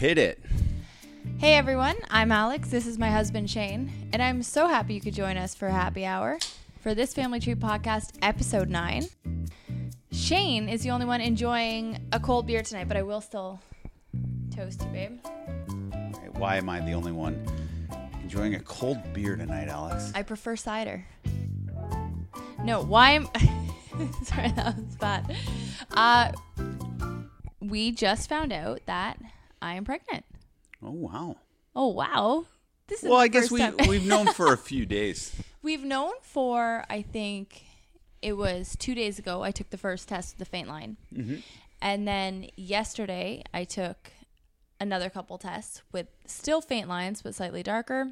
Hit it. Hey everyone, I'm Alex. This is my husband Shane, and I'm so happy you could join us for happy hour for this Family Tree podcast, episode 9. Shane is the only one enjoying a cold beer tonight, but I will still toast you, babe. Right, Why am I the only one enjoying a cold beer tonight, Alex? I prefer cider. No, why am Sorry, that was bad. Uh we just found out that I am pregnant. Oh wow. Oh wow. This is Well, I guess we we've known for a few days. We've known for, I think it was two days ago, I took the first test with the faint line. Mm-hmm. And then yesterday, I took another couple tests with still faint lines, but slightly darker.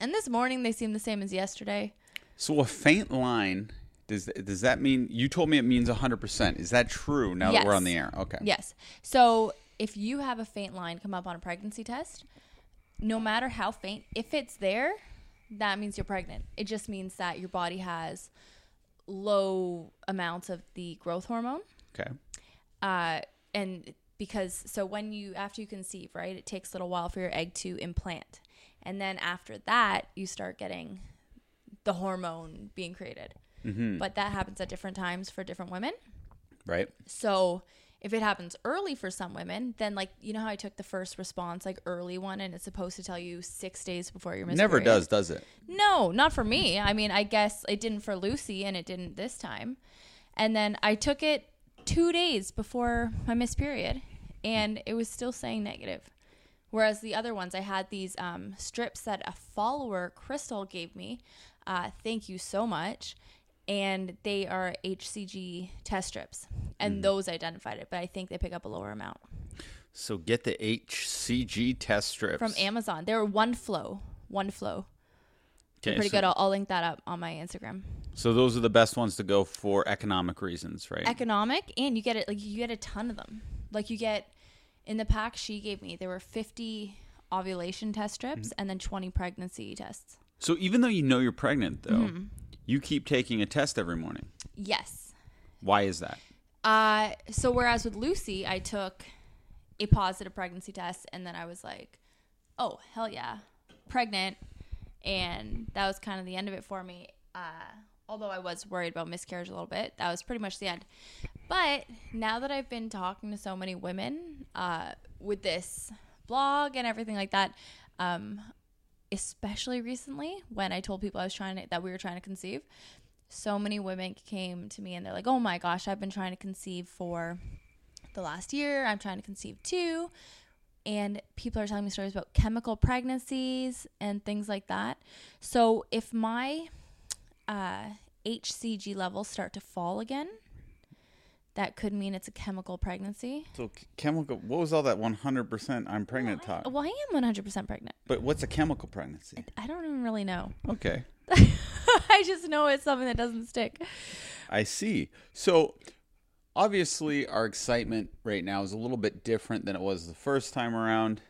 And this morning, they seem the same as yesterday. So a faint line does does that mean you told me it means 100%? Is that true now that we're on the air? Okay. Yes. So if you have a faint line come up on a pregnancy test, no matter how faint, if it's there, that means you're pregnant. It just means that your body has low amounts of the growth hormone. Okay. uh, and because so when you after you conceive right it takes a little while for your egg to implant and then after that you start getting the hormone being created but that happens at different times for different women Right. so if it happens early for some women then like you know how i took the first response like early one and it's supposed to tell you six days before your Never miscarriage. does, does it? No, not for me. I mean, I guess it didn't for Lucy and it didn't this time. And then I took it two days before my missed period and it was still saying negative. Whereas the other ones, I had these um, strips that a follower, Crystal, gave me. Uh, thank you so much. And they are HCG test strips. And those identified it, but I think they pick up a lower amount. So get the HCG test strips From Amazon. They're Wondfo. One flow. Okay, Pretty so, good. I'll, I'll link that up on my Instagram. So those are the best ones to go for economic reasons, right? economic and you get it like you get a ton of them like you get in the pack she gave me there were 50 ovulation test strips Mm-hmm. and then 20 pregnancy tests so even though you know you're pregnant, though, Mm-hmm. You keep taking a test every morning. yes Why is that? uh so whereas with lucy i took a positive pregnancy test and then i was like oh hell yeah pregnant and that was kind of the end of it for me uh although i was worried about miscarriage a little bit that was pretty much the end but now that i've been talking to so many women uh with this blog and everything like that um especially recently when i told people i was trying to that we were trying to conceive so many women came to me and they're like oh my gosh i've been trying to conceive for the last year i'm trying to conceive too and people are telling me stories about chemical pregnancies and things like that. So if my uh, HCG levels start to fall again, that could mean it's a chemical pregnancy. So chemical. What was all that 100% I'm pregnant talk? Well, I am 100% pregnant. But what's a chemical pregnancy? I don't even really know. Okay. I just know it's something that doesn't stick. I see. So obviously, our excitement right now is a little bit different than it was the first time around.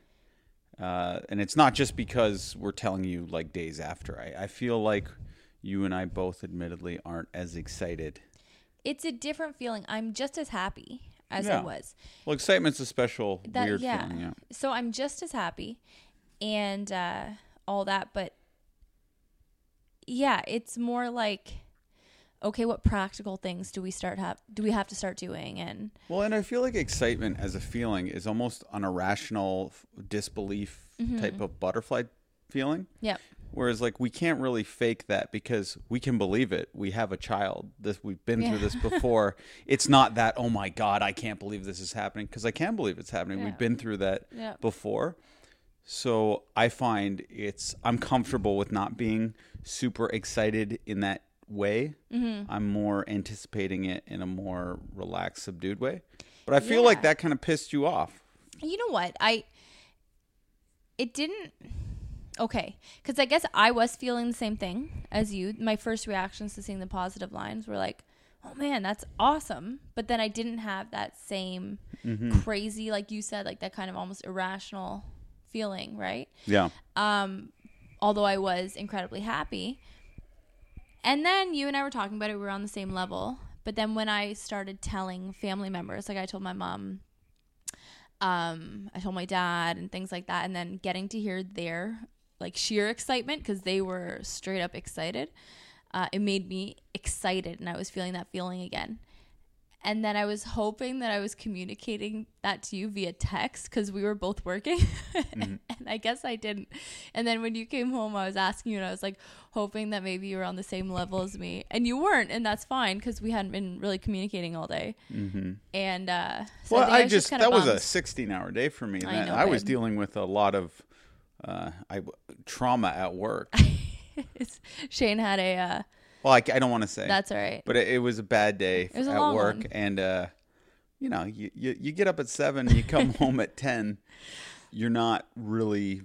Uh, and it's not just because we're telling you like days after. I, I feel like you and I both admittedly aren't as excited. It's a different feeling. I'm just as happy as Yeah. I was. Well, excitement's a special That weird yeah. feeling. Yeah. So I'm just as happy and uh all that, but yeah, it's more like okay, what practical things do we start have do we have to start doing and Well, and I feel like excitement as a feeling is almost an irrational disbelief type of butterfly feeling. yep. Whereas, like, we can't really fake that because we can believe it. We have a child. This we've been through this before. it's not that oh my god, I can't believe this is happening because I can believe it's happening. Yeah. We've been through that Yeah. before. So I find it's I'm comfortable with not being super excited in that way. Mm-hmm. I'm more anticipating it in a more relaxed, subdued way. But I feel like that kind of pissed you off. You know what? I it didn't okay because i guess i was feeling the same thing as you. My first reactions to seeing the positive lines were like oh man that's awesome. But then i didn't have that same crazy like you said like that kind of almost irrational feeling right? Yeah. um although i was incredibly happy. And then you and i were talking about it we were on the same level. But then when i started telling family members like i told my mom Um, I told my dad and things like that, and then getting to hear their like sheer excitement because they were straight up excited. Uh, it made me excited, and I was feeling that feeling again. And then I was hoping that I was communicating that to you via text because we were both working. and I guess I didn't. And then when you came home, I was asking you, and I was like hoping that maybe you were on the same level as me. And you weren't. And that's fine because we hadn't been really communicating all day. Mm-hmm. And uh, so well, I, I just, kinda that was a 16 hour day for me. I know, I was dealing with a lot of uh, I, trauma at work. Shane had a. Uh, well, I, I don't want to say. that's all right. but it, it was a bad day at work one. and uh you know you, you you get up at 7 you come home at 10 you're not really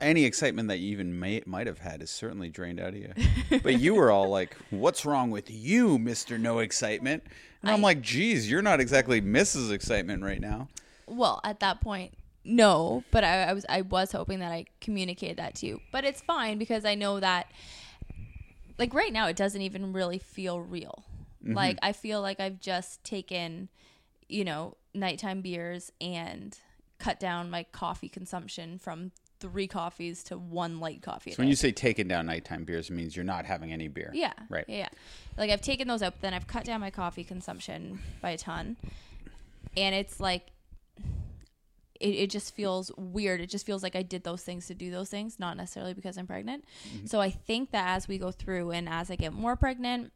any excitement that you even may, might have had is certainly drained out of you but you were all like what's wrong with you mr no excitement and i'm like geez you're not exactly mrs excitement right now well at that point no but I, I was i was hoping that i communicated that to you but it's fine because i know that like right now it doesn't even really feel real mm-hmm. like i feel like i've just taken you know nighttime beers and cut down my coffee consumption from three coffees to one light coffee so when day. you say taking down nighttime beers it means you're not having any beer Yeah. Right. Yeah. yeah. Like I've taken those up, then I've cut down my coffee consumption by a ton. And it's like it, it just feels weird. It just feels like I did those things to do those things, not necessarily because I'm pregnant. Mm-hmm. So I think that as we go through and as I get more pregnant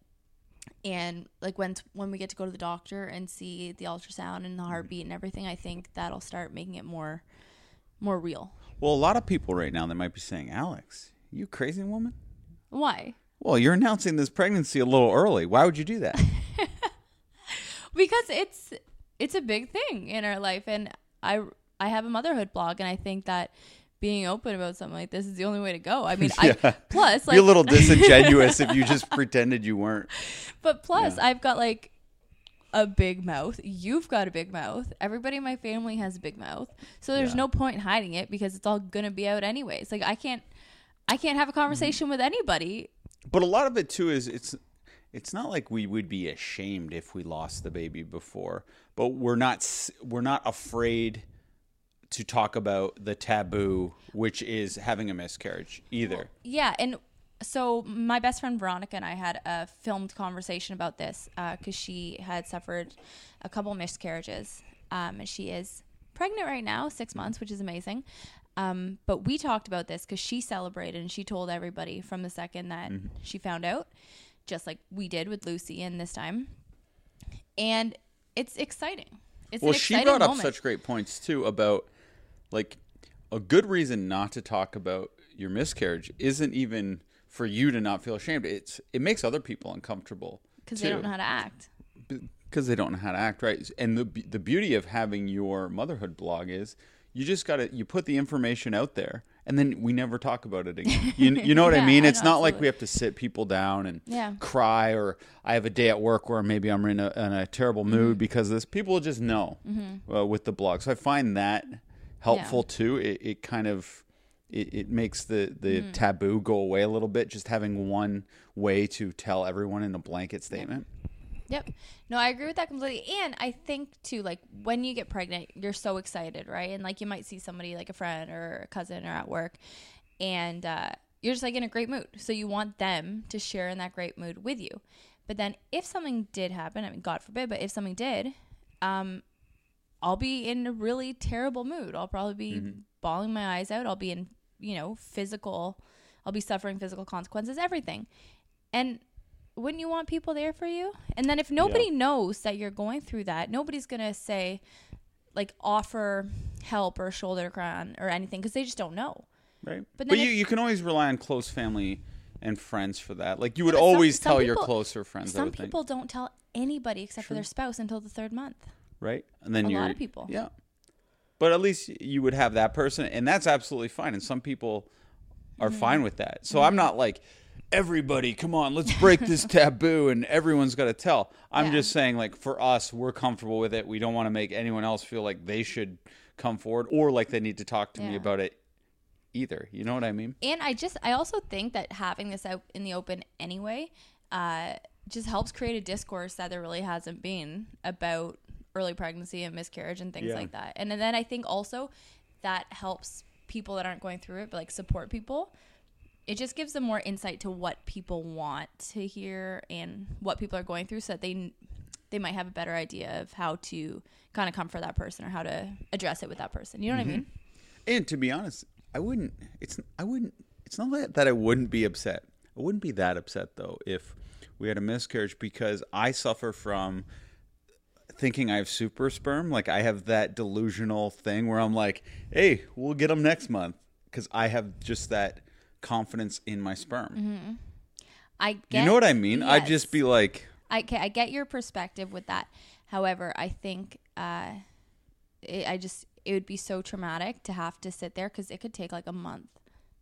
and like when when we get to go to the doctor and see the ultrasound and the mm-hmm. heartbeat and everything, I think that'll start making it more more real. well a lot of people right now they might be saying alex you crazy woman Why? well you're announcing this pregnancy a little early why would you do that because it's it's a big thing in our life and i i have a motherhood blog and i think that being open about something like this is the only way to go. I mean Yeah. i plus like be a little disingenuous if you just pretended you weren't. but plus i've got like a big mouth. You've got a big mouth. Everybody in my family has a big mouth. So there's Yeah. no point in hiding it because it's all gonna be out anyways. Like i can't i can't have a mm-hmm. conversation with anybody. But a lot of it too is it's it's not like we would be ashamed if we lost the baby before, but we're not we're not afraid to talk about the taboo, which is having a miscarriage either. Yeah, and so my best friend Veronica and I had a filmed conversation about this because she had suffered a couple miscarriages, um, and she is pregnant right now, six months, which is amazing. Um, but we talked about this because she celebrated and she told everybody from the second that she found out, just like we did with Lucy and this time. And it's exciting. It's well, she brought up moment. such great points too about like a good reason not to talk about your miscarriage isn't even for you to not feel ashamed. It's it makes other people uncomfortable because they don't know how to act. because they don't know how to act right. And the the beauty of having your motherhood blog is you just got to you put the information out there, and then we never talk about it again. You, you know what I Yeah, mean? I It's know, not like we have to sit people down and Yeah. cry, or I have a day at work where maybe I'm in a, in a terrible Mm-hmm. mood because of this. People just know uh, with the blog, so I find that helpful too. It, it kind of it, it makes the the Mm. taboo go away a little bit. Just having one way to tell everyone in a blanket statement. Yep. No, I agree with that completely. And I think too, like when you get pregnant, you're so excited, right? And like you might see somebody like a friend or a cousin or at work, and uh, you're just like in a great mood. So you want them to share in that great mood with you. But then if something did happen, I mean, God forbid, but if something did, um, I'll be in a really terrible mood. I'll probably be mm-hmm. bawling my eyes out. I'll be in, you know, physical, I'll be suffering physical consequences, everything. And wouldn't you want people there for you? And then if nobody knows that you're going through that, nobody's going to say, like, offer help or shoulder to cry on or anything because they just don't know. Right. But But, you, if- you can always rely on close family and friends for that. Like you would some- always some tell your closer friends. Some would think, people don't tell anybody except for their spouse until the third month. Right? And then a you're, lot of people. Yeah. But at least you would have that person, and that's absolutely fine. And some people are Mm-hmm. fine with that. So I'm not like everybody. Come on, let's break this taboo, and everyone's got to tell. I'm Yeah. just saying, like for us, we're comfortable with it. We don't want to make anyone else feel like they should come forward or like they need to talk to me about it either. You know what I mean? And I just, I also think that having this out in the open anyway, uh, just helps create a discourse that there really hasn't been about early pregnancy and miscarriage and things Yeah. like that. And then I think also that helps people that aren't going through it, but like support people. It just gives them more insight to what people want to hear and what people are going through, so that they they might have a better idea of how to kind of comfort that person or how to address it with that person. You know what I mm-hmm. mean? And to be honest, I wouldn't. It's I wouldn't. It's not that, that I wouldn't be upset. I wouldn't be that upset though if we had a miscarriage because I suffer from thinking I have super sperm. Like I have that delusional thing where I'm like, "Hey, we'll get them next month," because I have just that confidence in my sperm. I get, You know what I mean? I'd just be like, I okay, I get your perspective with that. However, I think uh, it, I just it would be so traumatic to have to sit there because it could take like a month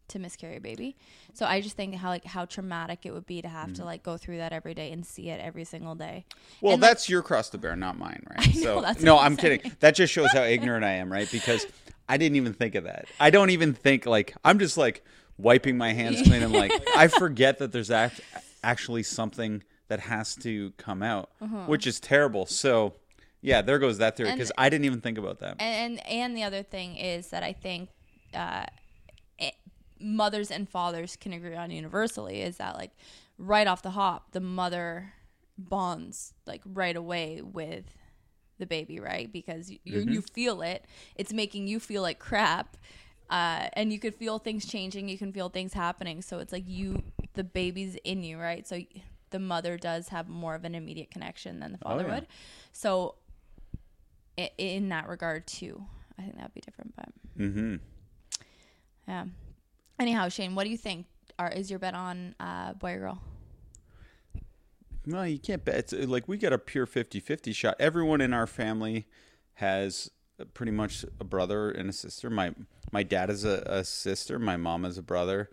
to miscarry a baby. So I just think how like how traumatic it would be to have to like go through that every day and see it every single day. Well, And, like, that's your cross to bear, not mine, right? know, so that's no, I'm kidding. That just shows how ignorant I am, right? Because I didn't even think of that. I don't even think like I'm just like wiping my hands clean and like I forget that there's act- actually something that has to come out, which is terrible. So yeah, there goes that theory Uh-huh. Because I didn't even think about that. and and the other thing is that I think uh, mothers and fathers can agree on universally is that like right off the hop, the mother bonds like right away with the baby, right? Because you you, you feel it. It's making you feel like crap. Uh, and you could feel things changing. You can feel things happening. So it's like you, the baby's in you, right? So the mother does have more of an immediate connection than the father yeah. would. So in that regard too. I think that'd be different, but mm-hmm. yeah. Anyhow, Shane, what do you think? Are is your bet on uh, boy or girl? No, you can't bet. It's uh, like we got a pure 50-50 shot. Everyone in our family has uh, pretty much a brother and a sister. My my dad is a, a sister. My mom is a brother.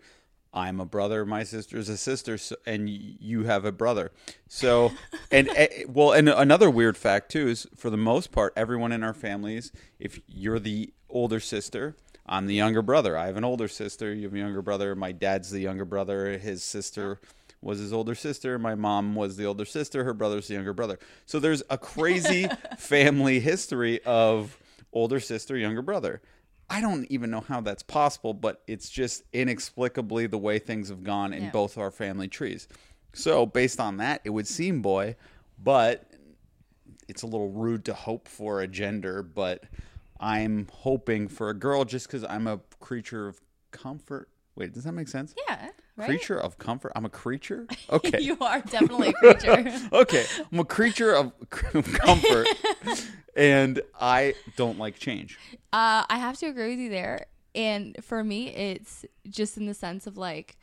I'm a brother. My sister's a sister, so, and y- you have a brother. So, and uh, well, and another weird fact too is, for the most part, everyone in our families, if you're the older sister, I'm the younger brother. I have an older sister. You have a younger brother. My dad's the younger brother. His sister was his older sister. My mom was the older sister. Her brother's the younger brother. So there's a crazy family history of older sister, younger brother. I don't even know how that's possible, but it's just inexplicably the way things have gone in Yeah. both our family trees. So based on that, it would seem boy, but it's a little rude to hope for a gender, but I'm hoping for a girl just because I'm a creature of comfort. Wait, does that make sense? Yeah, right. Creature of comfort. I'm a creature. Okay. you are definitely a creature. okay. I'm a creature of comfort, and I don't like change. Uh, I have to agree with you there. And for me, it's just in the sense of like,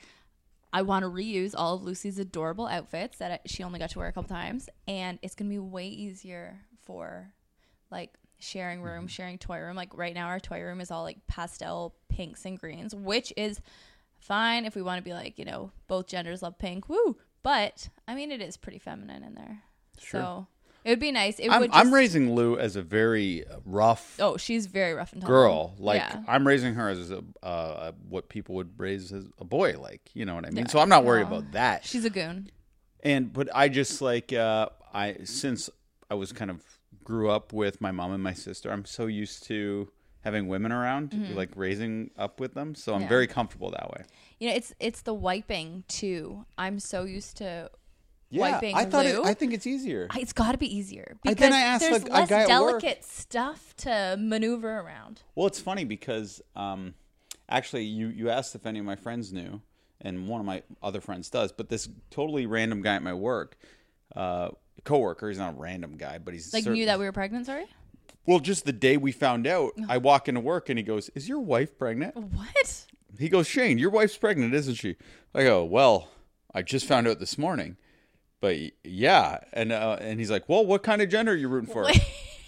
I want to reuse all of Lucy's adorable outfits that she only got to wear a couple times, and it's gonna be way easier for like sharing room, sharing toy room. Like right now, our toy room is all like pastel pinks and greens, which is fine if we want to be like you know both genders love pink, woo. But I mean, it is pretty feminine in there, Sure. so it would be nice. It I'm, would. I'm raising Lou as a very rough Oh, she's very rough and tough. girl. Like Yeah. I'm raising her as a uh, what people would raise as a boy. Like you know what I mean. Yeah. So I'm not worried No. about that. She's a goon. And but I just like uh, I since I was kind of grew up with my mom and my sister. I'm so used to having women around, like raising up with them. So I'm Mm-hmm. Yeah. very comfortable that way. You know, it's it's the wiping too. I'm so used to Yeah, wiping I thought it, I think it's easier. I- it's got to be easier I- because then I asked, there's like, a less guy at work- delicate stuff to maneuver around. Well, it's funny because um, actually, you you asked if any of my friends knew, and one of my other friends does. But this totally random guy at my work, uh, coworker, he's not a random guy, but he's Like cer- knew that we were pregnant. Sorry. Well, just the day we found out, I walk into work and he goes, "Is your wife pregnant?" What? He goes, "Shane, your wife's pregnant, isn't she?" I go, "Well, I just found out this morning." But yeah, and uh, and he's like, "Well, what kind of gender are you rooting for?" Wait,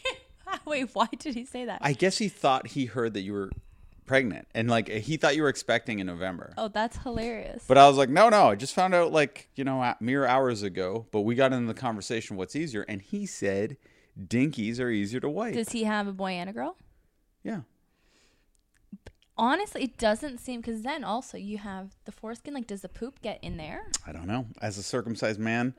wait. Why did he say that? I guess he thought he heard that you were pregnant, and like he thought you were expecting in November. oh, that's hilarious. But I was like, no, no, I just found out like, you know, mere hours ago. But we got into the conversation what's easier. And he said dinkies are easier to wipe. Does he have a boy and a girl? yeah. Honestly, it doesn't seem because then also you have the foreskin. Like, does the poop get in there? I don't know. As a circumcised man,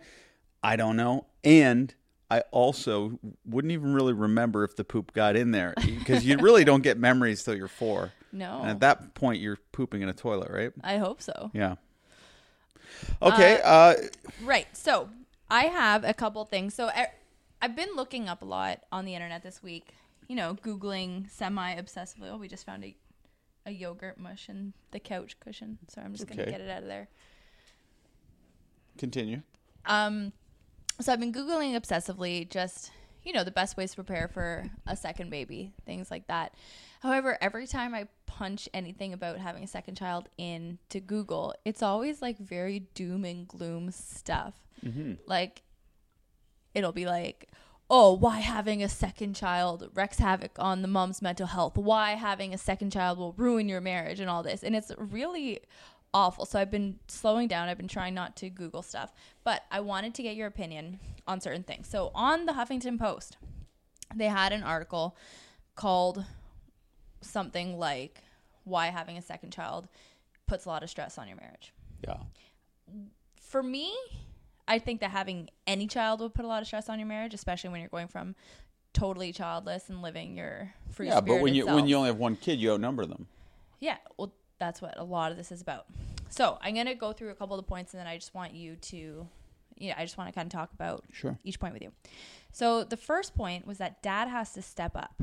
I don't know. And I also wouldn't even really remember if the poop got in there because you really don't get memories till you're four. No. And at that point, you're pooping in a toilet, right? I hope so. Yeah. Okay. Uh, Right. So I have a couple things. So I, I've been looking up a lot on the internet this week. You know, googling semi obsessively. Oh, we just found a, a yogurt mush in the couch cushion. So I'm just gonna get it out of there. continue. Um, so I've been googling obsessively, just you know, the best ways to prepare for a second baby, things like that. However, every time I punch anything about having a second child into Google, it's always like very doom and gloom stuff. Mm-hmm. Like, it'll be like, oh, why having a second child wreaks havoc on the mom's mental health? Why having a second child will ruin your marriage and all this. And it's really awful. So I've been slowing down. I've been trying not to Google stuff, but I wanted to get your opinion on certain things. So on the Huffington Post, they had an article called something like why having a second child puts a lot of stress on your marriage. Yeah. For me, I think that having any child would put a lot of stress on your marriage, especially when you're going from totally childless and living your free Yeah, but when you when you only have one kid, you outnumber them. Yeah, well, that's what a lot of this is about. So I'm gonna go through a couple of the points, and then I just want you to, yeah, I just want to kind of talk about Sure. each point with you. So the first point was that dad has to step up.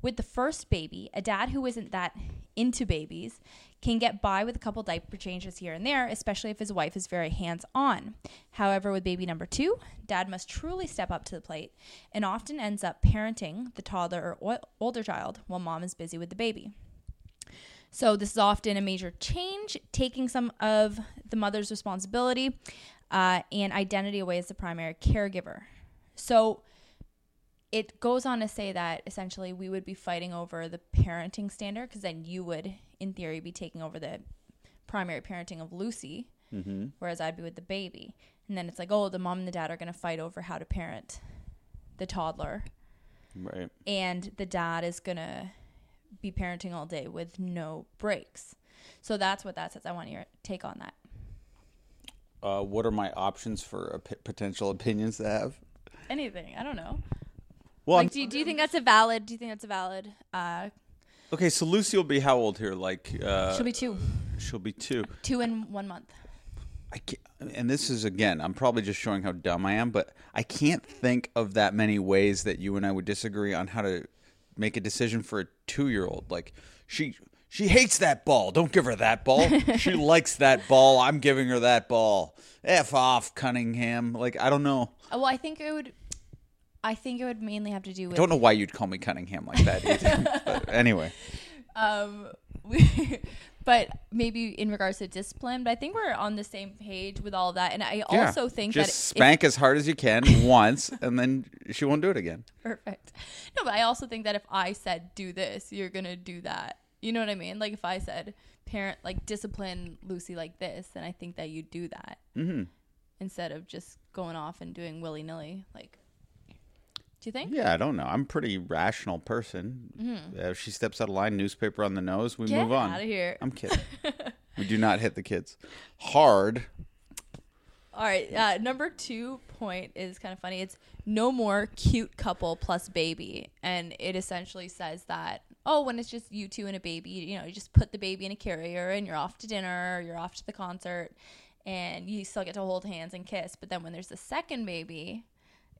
With the first baby, a dad who isn't that into babies can get by with a couple diaper changes here and there, especially if his wife is very hands on. However, with baby number two, dad must truly step up to the plate and often ends up parenting the toddler or o- older child while mom is busy with the baby. So this is often a major change, taking some of the mother's responsibility uh, and identity away as the primary caregiver. So it goes on to say that essentially we would be fighting over the parenting standard because then you would, in theory, be taking over the primary parenting of Lucy, Mm-hmm. whereas I'd be with the baby. And then it's like, oh, the mom and the dad are going to fight over how to parent the toddler Right. and the dad is gonna be parenting all day with no breaks. So that's what that says. I want your take on that. Uh, what are my options for op- potential opinions to have? Anything? I don't know. Well, like, do you, do you think that's a valid? Do you think that's a valid? Uh, okay. So Lucy will be how old here? Like, uh, she'll be two, she'll be two. two in one month. I can't, and this is again, I'm probably just showing how dumb I am, but I can't think of that many ways that you and I would disagree on how to make a decision for a two year old. Like she she hates that ball. Don't give her that ball. she likes that ball. I'm giving her that ball. F off, Cunningham. Like I don't know. Uh, Well, I think it would. I think it would mainly have to do with. I Don't know why you'd call me Cunningham like that either. but anyway. um, we, but maybe in regards to discipline. But I think we're on the same page with all that. And I Yeah. also think just that if- spank as hard as you can once and then she won't do it again. Perfect. No, but I also think that if I said do this, you're gonna do that. You know what I mean? Like if I said parent like discipline Lucy like this, then I think that you do that hmm instead of just going off and doing willy nilly. Like, do you think? Yeah, I don't know. I'm a pretty rational person. Uh, if she steps out of line, newspaper on the nose, we Mm-hmm. Get move on. out of here. I'm kidding. we do not hit the kids hard. All right. Uh, number two point is kind of funny. It's no more cute couple plus baby, and it essentially says that oh, when it's just you two and a baby, you know, you just put the baby in a carrier and you're off to dinner, or you're off to the concert, and you still get to hold hands and kiss. But then when there's the second baby,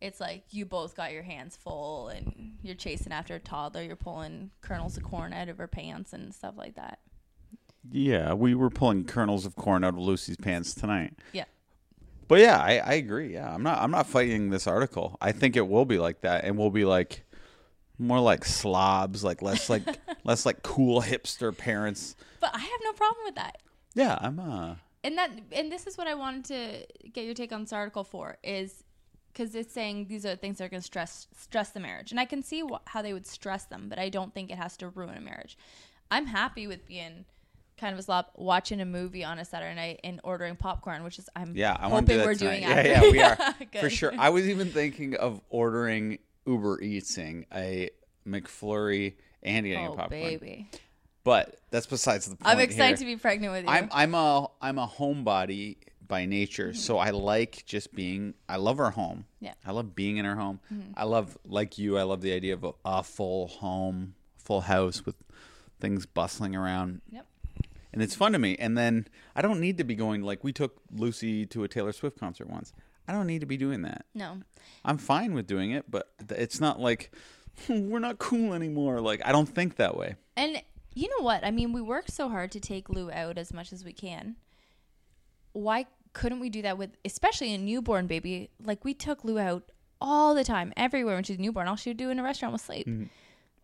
it's like you both got your hands full and you're chasing after a toddler. You're pulling kernels of corn out of her pants and stuff like that. Yeah, we were pulling kernels of corn out of Lucy's pants tonight. Yeah. But yeah, I, I agree. Yeah, I'm not. I'm not fighting this article. I think it will be like that, and we'll be like more like slobs, like less like less like cool hipster parents. But I have no problem with that. Yeah, I'm. Uh, and that and this is what I wanted to get your take on this article for is because it's saying these are the things that are going to stress stress the marriage, and I can see wh- how they would stress them, but I don't think it has to ruin a marriage. I'm happy with being kind of a slob, watching a movie on a Saturday night and ordering popcorn, which is I'm Yeah, I hoping do we're tonight. doing Yeah, after. yeah, we are for sure. I was even thinking of ordering Uber Eatsing a McFlurry and getting a Oh popcorn. baby, But that's besides the point. I'm excited here. to be pregnant with you. I'm I'm a I'm a homebody by nature. So I like just being. I love our home. Yeah. I love being in our home. Mm-hmm. I love like you. I love the idea of a, a full home, full house with things bustling around. Yep. And it's fun to me. And then I don't need to be going like we took Lucy to a Taylor Swift concert once. I don't need to be doing that. No. I'm fine with doing it, but it's not like we're not cool anymore. Like I don't think that way. And you know what? I mean, we work so hard to take Lou out as much as we can. Why couldn't we do that with, especially a newborn baby? Like we took Lou out all the time, everywhere when she's newborn. All she would do in a restaurant was sleep. Mm-hmm.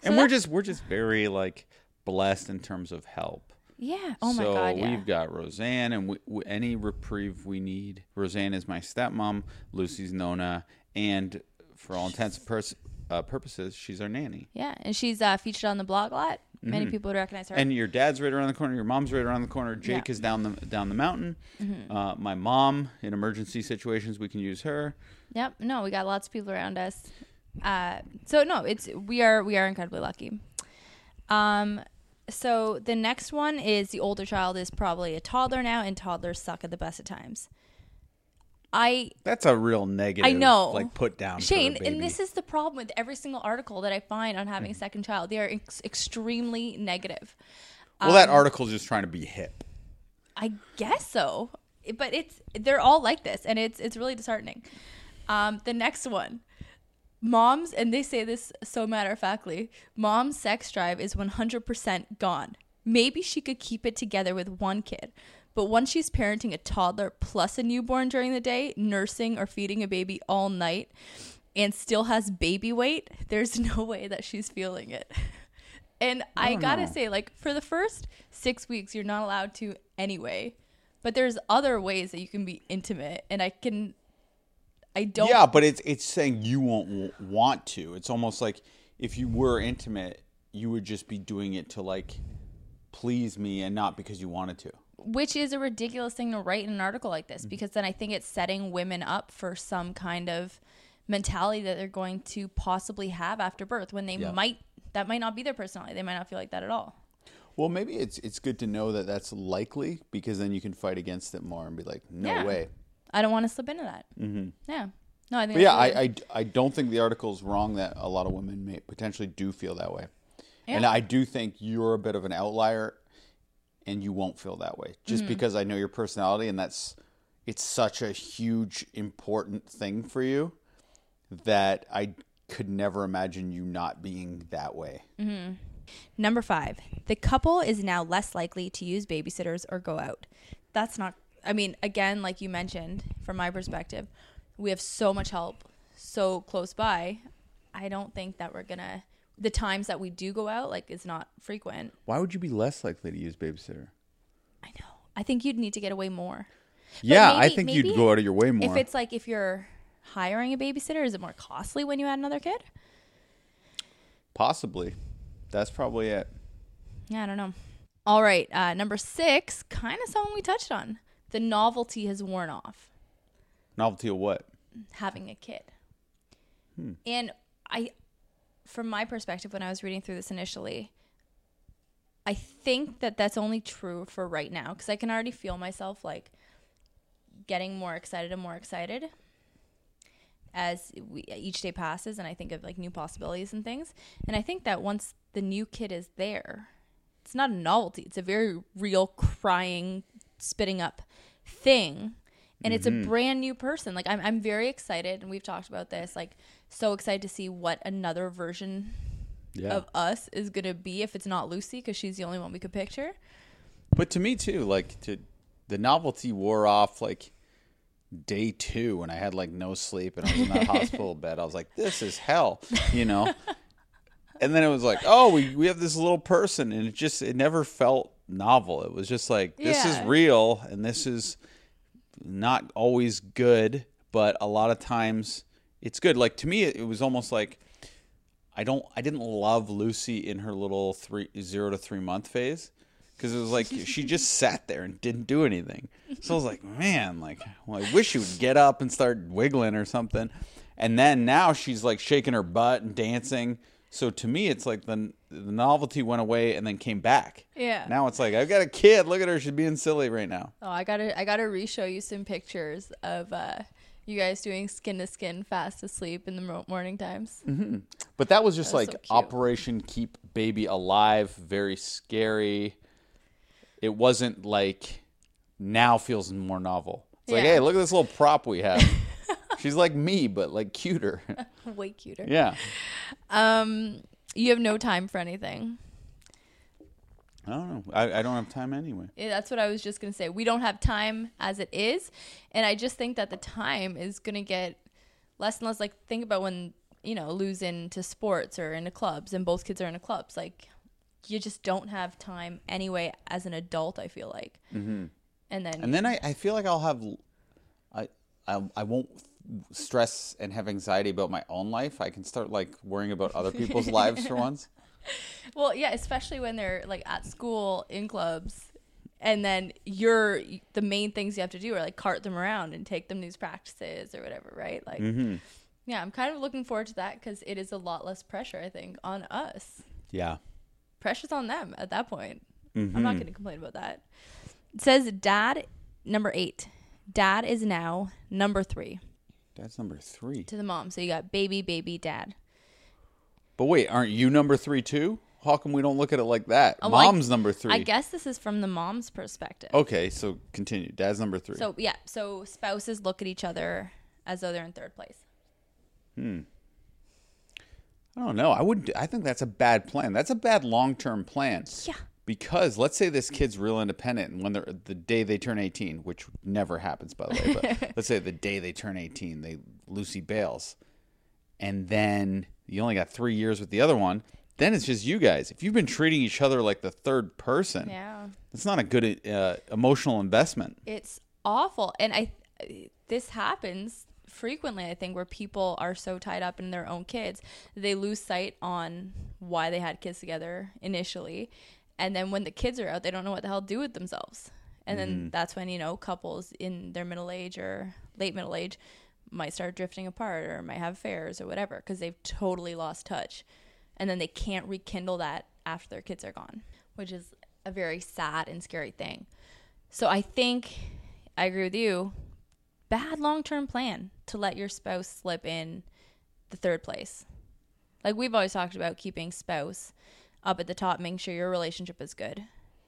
So and we're just we're just very like blessed in terms of help. Yeah. Oh my so god, yeah. we've got Roseanne, and we, we, any reprieve we need. Roseanne is my stepmom. Lucy's Nona, and for all intents and pers- uh, purposes, she's our nanny. yeah, and she's uh, featured on the blog a lot. Many people would recognize her. Mm-hmm. And your dad's right around the corner. Your mom's right around the corner. Jake Yeah. Mm-hmm. is down the down the mountain. Uh, my mom, in emergency situations, we can use her. Yep. No, we got lots of people around us. Uh, so no, it's we are we are incredibly lucky. Um, so the next one is the older child is probably a toddler now, and toddlers suck at the best of times. I That's a real negative. I know. like put down. Shane, and this is the problem with every single article that I find on having a second child. They are ex- extremely negative. well, that um, article's just trying to be hip. I guess so, but it's they're all like this, and it's it's really disheartening. Um, the next one, moms, and they say this so matter of factly. Mom's sex drive is one hundred percent gone. Maybe she could keep it together with one kid, but once she's parenting a toddler plus a newborn during the day, nursing or feeding a baby all night, and still has baby weight, there's no way that she's feeling it. And I don't gotta say, like, for the first six weeks, you're not allowed to anyway. But there's other ways that you can be intimate, and I can. I don't. Yeah, but it's it's saying you won't want to. It's almost like if you were intimate, you would just be doing it to like please me and not because you wanted to. Which is a ridiculous thing to write in an article like Mm-hmm. this, because then I think it's setting women up for some kind of mentality that they're going to possibly have after birth when they Yeah. might. That might not be their personality. They might not feel like that at all. Well, maybe it's it's good to know that that's likely because then you can fight against it more and be like, no Yeah. way. I don't want to slip into that. Mm-hmm. Yeah. No, I think. But yeah, I, I I don't think the article's wrong that a lot of women may potentially do feel that way, and I do think you're a bit of an outlier, and you won't feel that way just Mm-hmm. because I know your personality and that's it's such a huge important thing for you that I could never imagine you not being that way. Mm-hmm. Number five, the couple is now less likely to use babysitters or go out. That's not, I mean, again, like you mentioned, from my perspective, we have so much help so close by. I don't think that we're gonna, the times that we do go out, like, is not frequent. Why would you be less likely to use babysitter? I know. I think you'd need to get away more. yeah, I think you'd go out of your way more. If it's like, if you're hiring a babysitter, is it more costly when you add another kid? Possibly, that's probably it. Yeah, I don't know. All right, uh, number six, kind of something we touched on. The novelty has worn off. Novelty of what? having a kid. Hmm. And I, from my perspective, when I was reading through this initially, I think that that's only true for right now because I can already feel myself like getting more excited and more excited as we, each day passes and I think of like new possibilities and things. And I think that once the new kid is there, it's not a novelty. It's a very real crying, spitting up thing. And it's a mm-hmm. brand new person. Like I'm I'm very excited and we've talked about this. Like so excited to see what another version Yeah. of us is going to be if it's not Lucy because she's the only one we could picture. But to me too, like to the novelty wore off like day two when I had like no sleep and I was in that hospital bed. I was like, this is hell, you know. and then it was like, oh, we we have this little person, and it just it never felt novel. It was just like this is real, and this is not always good, but a lot of times it's good. Like to me, it, it was almost like. I don't. I didn't love Lucy in her little three zero to three month phase because it was like she just sat there and didn't do anything. So I was like, man, like, well, I wish she would get up and start wiggling or something. And then now she's like shaking her butt and dancing. So to me, it's like the the novelty went away and then came back. Yeah. Now it's like I've got a kid. Look at her; she's being silly right now. Oh, I gotta I gotta re-show you some pictures of uh, you guys doing skin to skin, fast asleep in the morning times. But that was just That was like so. Operation Keep Baby Alive, very scary. It wasn't like now feels more novel. It's like, hey, look at this little prop we have. She's like me, but like cuter. Way cuter. yeah. Um, you have no time for anything. I don't know. I, I don't have time anyway. Yeah, that's what I was just gonna say. We don't have time as it is, and I just think that the time is gonna get less and less. Like think about when you know lose into sports or into clubs, and both kids are into clubs. Like you just don't have time anyway as an adult. I feel like, mm-hmm. and then And then I, I feel like I'll have, I, I, I won't stress and have anxiety about my own life, I can start like worrying about other people's lives for once. Well, yeah, especially when they're like at school in clubs and then you're the main things you have to do are like cart them around and take them these practices or whatever, right? Like mm-hmm. Yeah, I'm kind of looking forward to that cuz it is a lot less pressure I think on us. Yeah. Pressure's on them at that point. Mm-hmm. I'm not mm-hmm. going to complain about that. It says dad number 8. Dad is now number 3. Dad's number three. To the mom. So you got baby, baby, dad. But wait, aren't you number three too? How come we don't look at it like that? Oh, well, mom's I, number three. I guess this is from the mom's perspective. Okay, so continue. Dad's number three. So yeah, so spouses look at each other as though they're in third place. Hmm. I don't know. I wouldn't. I think that's a bad plan. That's a bad long term plan. Yeah. Because let's say this kid's real independent, and when they're the day they turn eighteen, which never happens by the way, but let's say the day they turn eighteen, they Lucy bails, and then you only got three years with the other one. Then it's just you guys. If you've been treating each other like the third person, Yeah. that's not a good uh, emotional investment. It's awful. And I this happens frequently I think where people are so tied up in their own kids they lose sight on why they had kids together initially and then when the kids are out they don't know what the hell to do with themselves and then mm. that's when you know couples in their middle age or late middle age might start drifting apart or might have affairs or whatever because they've totally lost touch and then they can't rekindle that after their kids are gone which is a very sad and scary thing so I think I agree with you. Bad long term plan to let your spouse slip in the third place. Like we've always talked about keeping spouse up at the top, making sure your relationship is good.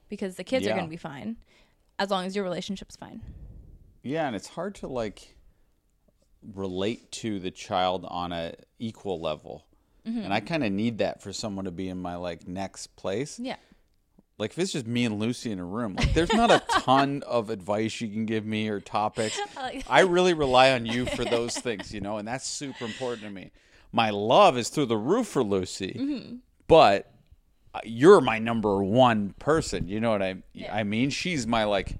Because the kids are gonna be fine as long as your relationship's fine. Yeah, and it's hard to like relate to the child on a equal level. And I kind of need that for someone to be in my like next place. Yeah. Like if it's just me and Lucy in a room, like there's not a ton of advice you can give me or topics. I really rely on you for those things, you know, and that's super important to me. My love is through the roof for Lucy, but uh, you're my number one person. You know what I I mean? She's my like c-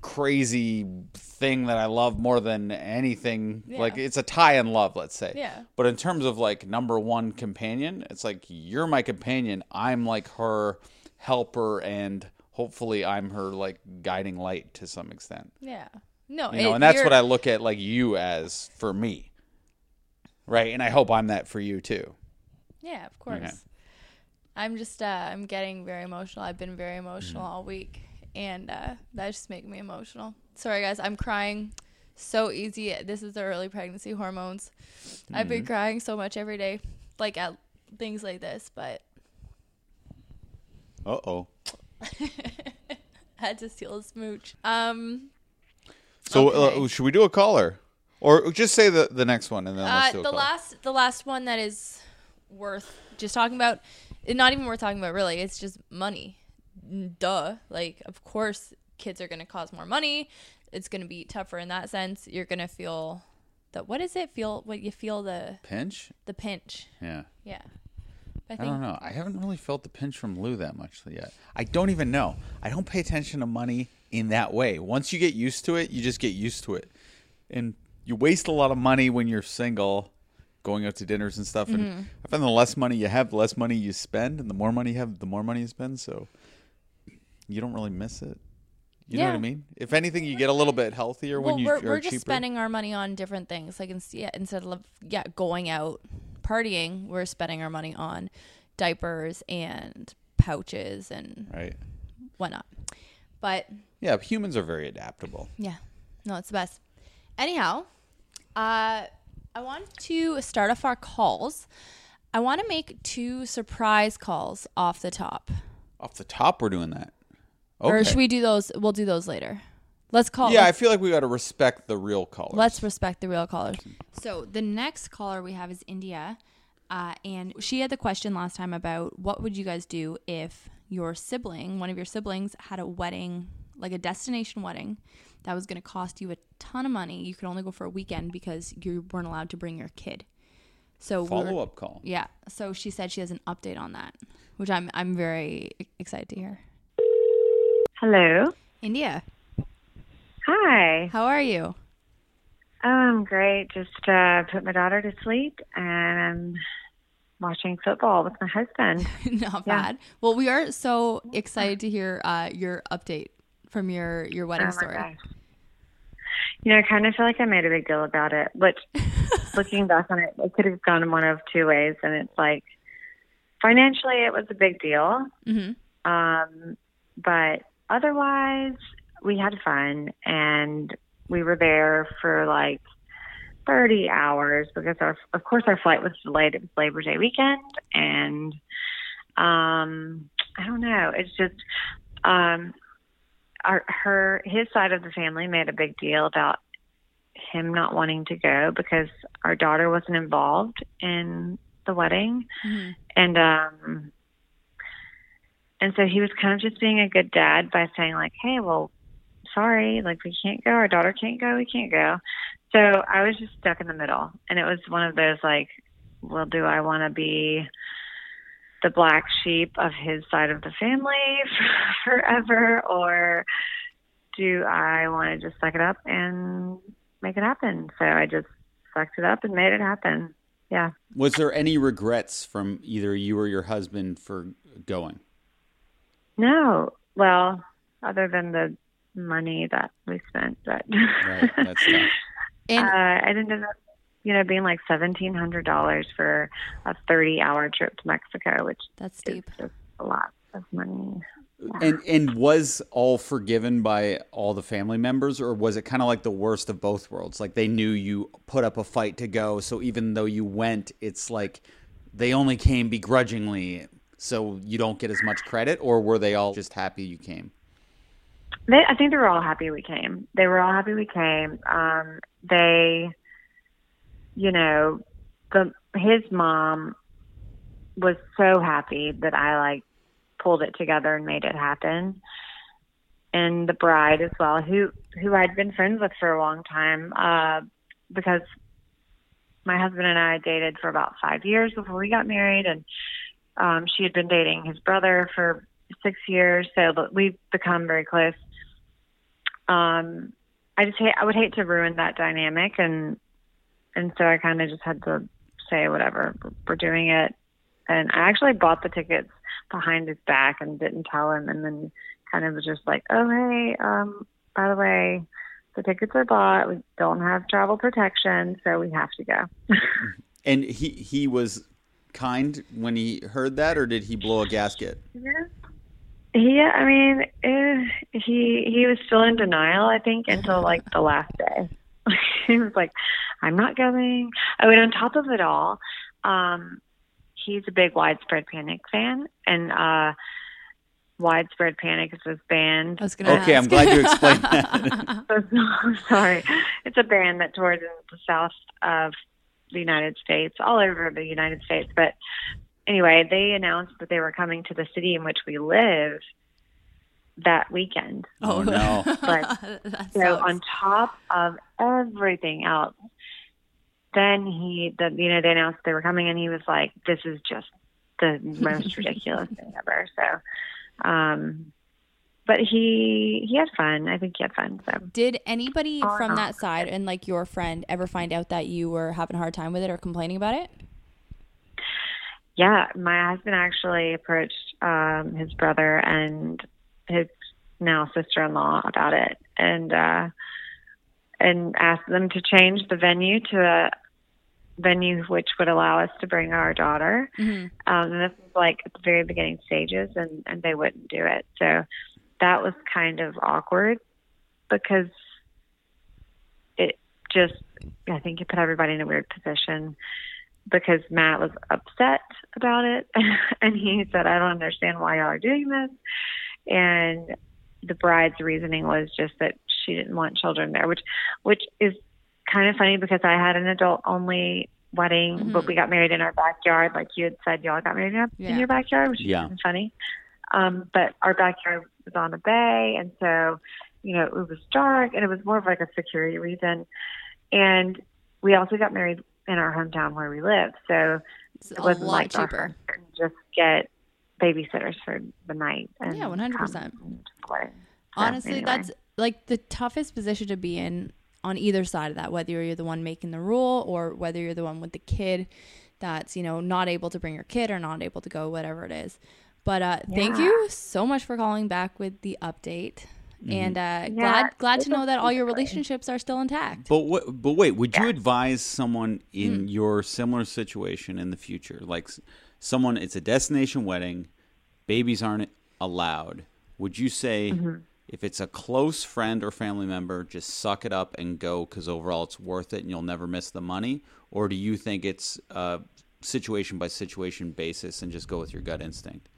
crazy thing that I love more than anything. Yeah. Like it's a tie in love, let's say. Yeah. But in terms of like number one companion, it's like you're my companion. I'm like her helper, and hopefully I'm her like guiding light to some extent. Yeah. No, You know, it- and that's what I look at like you as for me. Right, and I hope I'm that for you too. Yeah, of course. Okay. I'm just uh I'm getting very emotional. I've been very emotional Mm-hmm. all week and uh that just making me emotional. Sorry guys, I'm crying so easy. This is the early pregnancy hormones. I've Mm-hmm. been crying so much every day like at things like this, but Uh oh. I had to steal a smooch. Um So Okay. uh, should we do a caller, or just say the the next one and then Uh, let's do a the last, the last one that is worth just talking about, not even worth talking about really. It's just money. Duh. Like, of course, kids are going to cost more money. It's going to be tougher in that sense. You're going to feel the what is it? Feel what you feel the pinch. the pinch. Yeah. Yeah. I I don't know. I haven't really felt the pinch from Lou that much yet. I don't even know. I don't pay attention to money in that way. Once you get used to it, you just get used to it. And you waste a lot of money when you're single, going out to dinners and stuff. Mm-hmm. And I find the less money you have, the less money you spend. And the more money you have, the more money you spend. So you don't really miss it. You know what I mean? If anything, you get a little bit healthier well, when you we're, are we're just cheaper. spending our money on different things. Like ins- yeah, instead of yeah going out, partying, we're spending our money on diapers and pouches and Right. whatnot. But Yeah, humans are very adaptable. yeah, no, it's the best. Anyhow, uh, I want to start off our calls. I want to make two surprise calls off the top. Off the top, we're doing that. Or should we do those? We'll do those later. Let's call. Yeah, I let's, feel like we got to respect the real callers. let's respect the real callers. So the next caller we have is India, uh, and she had the question last time about what would you guys do if your sibling, one of your siblings, had a wedding, like a destination wedding, that was going to cost you a ton of money. You could only go for a weekend because you weren't allowed to bring your kid. So follow up call. Yeah. So she said she has an update on that, which I'm I'm very excited to hear. Hello. India, Hi. how are you? Oh, I'm great. Just uh, put my daughter to sleep and I'm watching football with my husband. Not Yeah. bad. Well, we are so excited to hear uh, your update from your your wedding Oh story. gosh. You know, I kind of feel like I made a big deal about it, which looking back on it, it could have gone one of two ways. And it's like, financially, it was a big deal. hmm Um, but otherwise, we had fun and we were there for like 30 hours because our, of course, our flight was delayed. It was Labor Day weekend. And, um, I don't know. It's just, um, our, her, his side of the family made a big deal about him not wanting to go because our daughter wasn't involved in the wedding. hmm And, um, and so he was kind of just being a good dad by saying like, "Hey, well, sorry, like we can't go. Our daughter can't go. We can't go." So I was just stuck in the middle, and it was one of those like, "Well, do I want to be the black sheep of his side of the family forever, or do I want to just suck it up and make it happen?" So I just sucked it up and made it happen. Yeah. Was there any regrets from either you or your husband for going? No, well, other than the money that we spent, but Right, that's tough. And uh, it ended up, you know, being like seventeen hundred dollars for a thirty-hour trip to Mexico, which that's is steep. just a lot of money. And and was all forgiven by all the family members, or was it kind of like the worst of both worlds? Like they knew you put up a fight to go, so even though you went, it's like they only came begrudgingly, so you don't get as much credit, or were they all just happy you came? They, I think they were all happy we came. They were all happy we came. Um, they, you know, the his mom was so happy that I like pulled it together and made it happen. And the bride as well, who who I'd been friends with for a long time, uh, because my husband and I dated for about five years before we got married, and um, she had been dating his brother for six years, so we've become very close. Um, I just hate, I would hate to ruin that dynamic, and and so I kind of just had to say whatever, we're doing it. And I actually bought the tickets behind his back and didn't tell him, and then kind of was just like, oh hey, um, by the way, the tickets are bought. We don't have travel protection, so we have to go. And he he was kind when he heard that, or did he blow a gasket? Yeah. Yeah, I mean, eh, he he was still in denial. I think until like the last day. he was like, "I'm not going." I mean, on top of it all, um, he's a big Widespread Panic fan, and uh, Widespread Panic is this band. I was gonna. Okay, I'm glad you explained that. I'm sorry. It's a band that tours in the south of the United States, all over the United States. But anyway, they announced that they were coming to the city in which we live that weekend. Oh, no. But- So sucks. on top of everything else, then he, the, you know, they announced they were coming, and he was like, "This is just the most ridiculous thing ever." So, um, but he he had fun. I think he had fun. So Did anybody Oh, from no. that side and like your friend ever find out that you were having a hard time with it or complaining about it? Yeah, my husband actually approached um, his brother and his now sister-in-law about it, and uh, and asked them to change the venue to a venue which would allow us to bring our daughter. Mhm. Um, and this was like at the very beginning stages, and, and they wouldn't do it. So that was kind of awkward because it just, I think it put everybody in a weird position because Matt was upset about it. and he said, I don't understand why y'all are doing this. And the bride's reasoning was just that she didn't want children there, which, which is kind of funny because I had an adult only wedding, but we got married in our backyard. Like you had said, y'all got married in, Yeah. your backyard, which Yeah. is kind funny. Um, but our backyard was on a bay, and so you know it was dark, and it was more of like a security reason. And we also got married in our hometown where we live, so It's it wasn't lot like cheaper. friends just get babysitters for the night. And, Yeah, 100%. um, play. So, Honestly, anyway. that's like the toughest position to be in on either side of that, whether you're the one making the rule or whether you're the one with the kid that's, you know, not able to bring your kid or not able to go, whatever it is. But uh, thank you so much for calling back with the update. And uh, Yeah, glad glad to know that all your relationships are still intact. But what, but wait, would you advise someone in your similar situation in the future, like s- someone it's a destination wedding, babies aren't allowed? Would you say Mm-hmm. if it's a close friend or family member, just suck it up and go because overall it's worth it and you'll never miss the money, or do you think it's a situation by situation basis and just go with your gut instinct?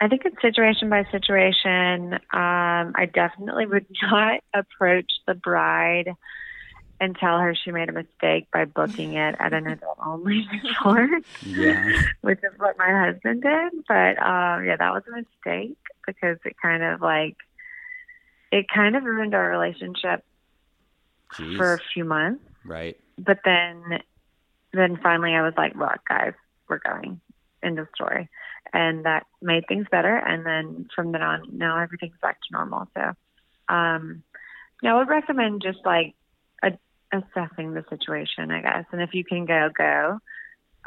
I think it's situation by situation. Um, I definitely would not approach the bride and tell her she made a mistake by booking it at an adult only resort, Yeah. which is what my husband did. But um, yeah, that was a mistake because it kind of like it kind of ruined our relationship Jeez. for a few months. right. But then, then finally, I was like, "Look, guys, we're going." End of story, and that made things better. And then from then on, now everything's back to normal. So, um, yeah, I would recommend just like assessing the situation, I guess. And if you can go, go,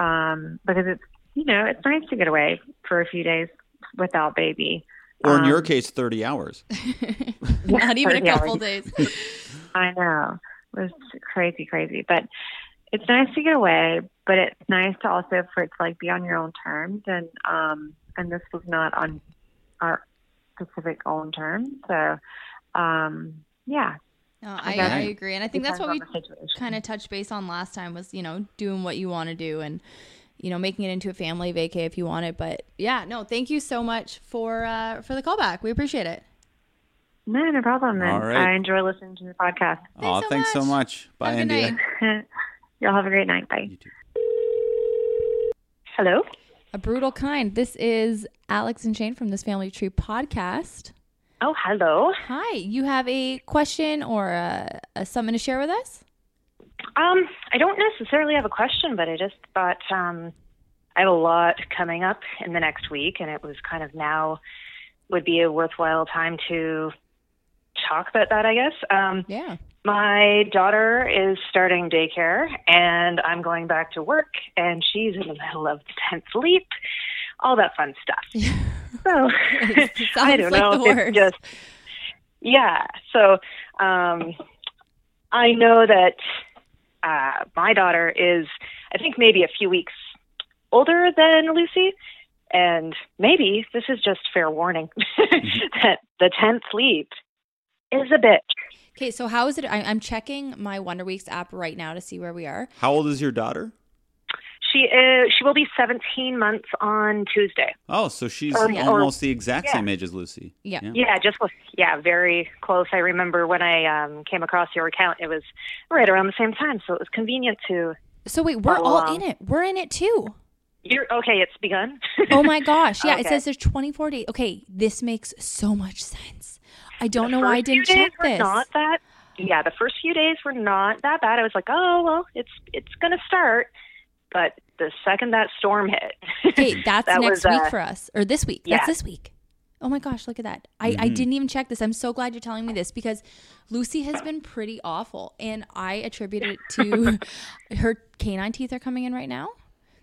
um, because it's you know it's nice to get away for a few days without baby. Or in your Um, case, 30 hours. not even a couple hours. days. I know. It was crazy, crazy. But it's nice to get away, but it's nice to also for it to like be on your own terms and um and this was not on our specific own terms. So um yeah. No, I, guess I agree, and I think that's what we depends on the situation. kind of touched base on last time was you know doing what you want to do and you know making it into a family vacay if you want it. But yeah, no, thank you so much for uh, for the callback. We appreciate it. No, no problem. And All right. I enjoy listening to the podcast. Aw, so thanks so much. much. Bye, Have a India. Y'all have a great night. Bye. You too. Hello. A brutal kind. This is Alex and Shane from this Family Tree podcast. Oh, hello. Hi, you have a question or a, a something to share with us? Um, I don't necessarily have a question, but I just thought um, I have a lot coming up in the next week, and it was kind of now would be a worthwhile time to talk about that, I guess. Um, Yeah. my daughter is starting daycare, and I'm going back to work, and she's in the middle of the 10th leap, all that fun stuff. So I don't like know the it's just yeah. So um, I know that uh, my daughter is, I think, maybe a few weeks older than Lucy, and maybe this is just fair warning that the tenth leap is a bitch. Okay, so how is it? I'm checking my Wonder Weeks app right now to see where we are. How old is your daughter? She is. She will be seventeen months on Tuesday. Oh, so she's Or- or- almost the exact yeah. same age as Lucy. Yeah. Yeah, just yeah, very close. I remember when I um, came across your account, it was right around the same time, so it was convenient to. So wait, we're all along. in it. We're in it too. You're okay. It's begun. Oh my gosh. Yeah, it says there's 24 days. Okay, this makes so much sense. I don't know why I didn't check this. Not that. Yeah, the first few days were not that bad. I was like, oh well, it's it's gonna start. But the second that storm hit, Okay, that's that next was, week uh, for us. Or this week. yeah. That's this week. Oh my gosh, look at that. I, I didn't even check this. I'm so glad you're telling me this because Lucy has been pretty awful. And I attribute it to her canine teeth are coming in right now.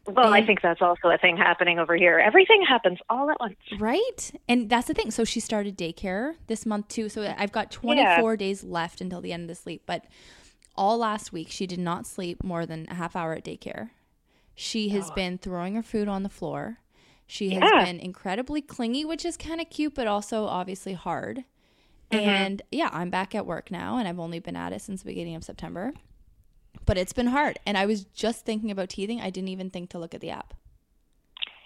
well, I think that's also a thing happening over here. Everything happens all at once. Right? And that's the thing. So she started daycare this month too. So I've got 24 days left until the end of the sleep. But all last week, she did not sleep more than a half hour at daycare. She has been throwing her food on the floor. She has Yeah. been incredibly clingy, which is kind of cute, but also obviously hard. And yeah, I'm back at work now, and I've only been at it since the beginning of September. But it's been hard. And I was just thinking about teething. I didn't even think to look at the app.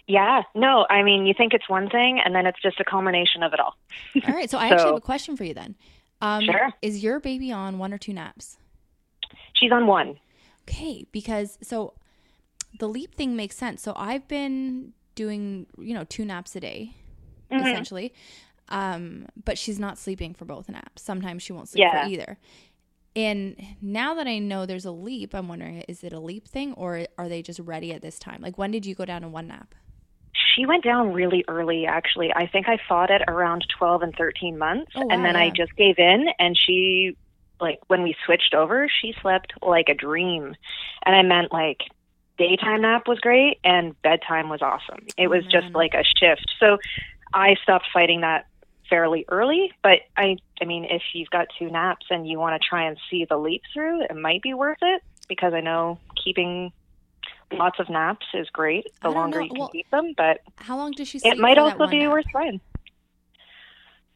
Yeah, no, I mean, you think it's one thing, and then it's just a culmination of it all. All right. So I actually have a question for you then. Um, Sure. Is your baby on one or two naps? She's on one. Okay, because so the leap thing makes sense. So I've been doing, you know, two naps a day, Mm-hmm. essentially. Um, but she's not sleeping for both naps. Sometimes she won't sleep Yeah. for either. And now that I know there's a leap, I'm wondering is it a leap thing or are they just ready at this time? Like when did you go down to one nap? She went down really early, actually. I think I fought it around 12 and 13 months. Oh, wow, and then I just gave in, and she, like, when we switched over, she slept like a dream. And I meant, like, daytime nap was great, and bedtime was awesome. It was just like a shift. So I stopped fighting that fairly early. But I, I mean, if you've got two naps and you want to try and see the leap through, it might be worth it because I know keeping lots of naps is great the longer know. you can Well, keep them. But How long does she sleep? it might also be nap? worth trying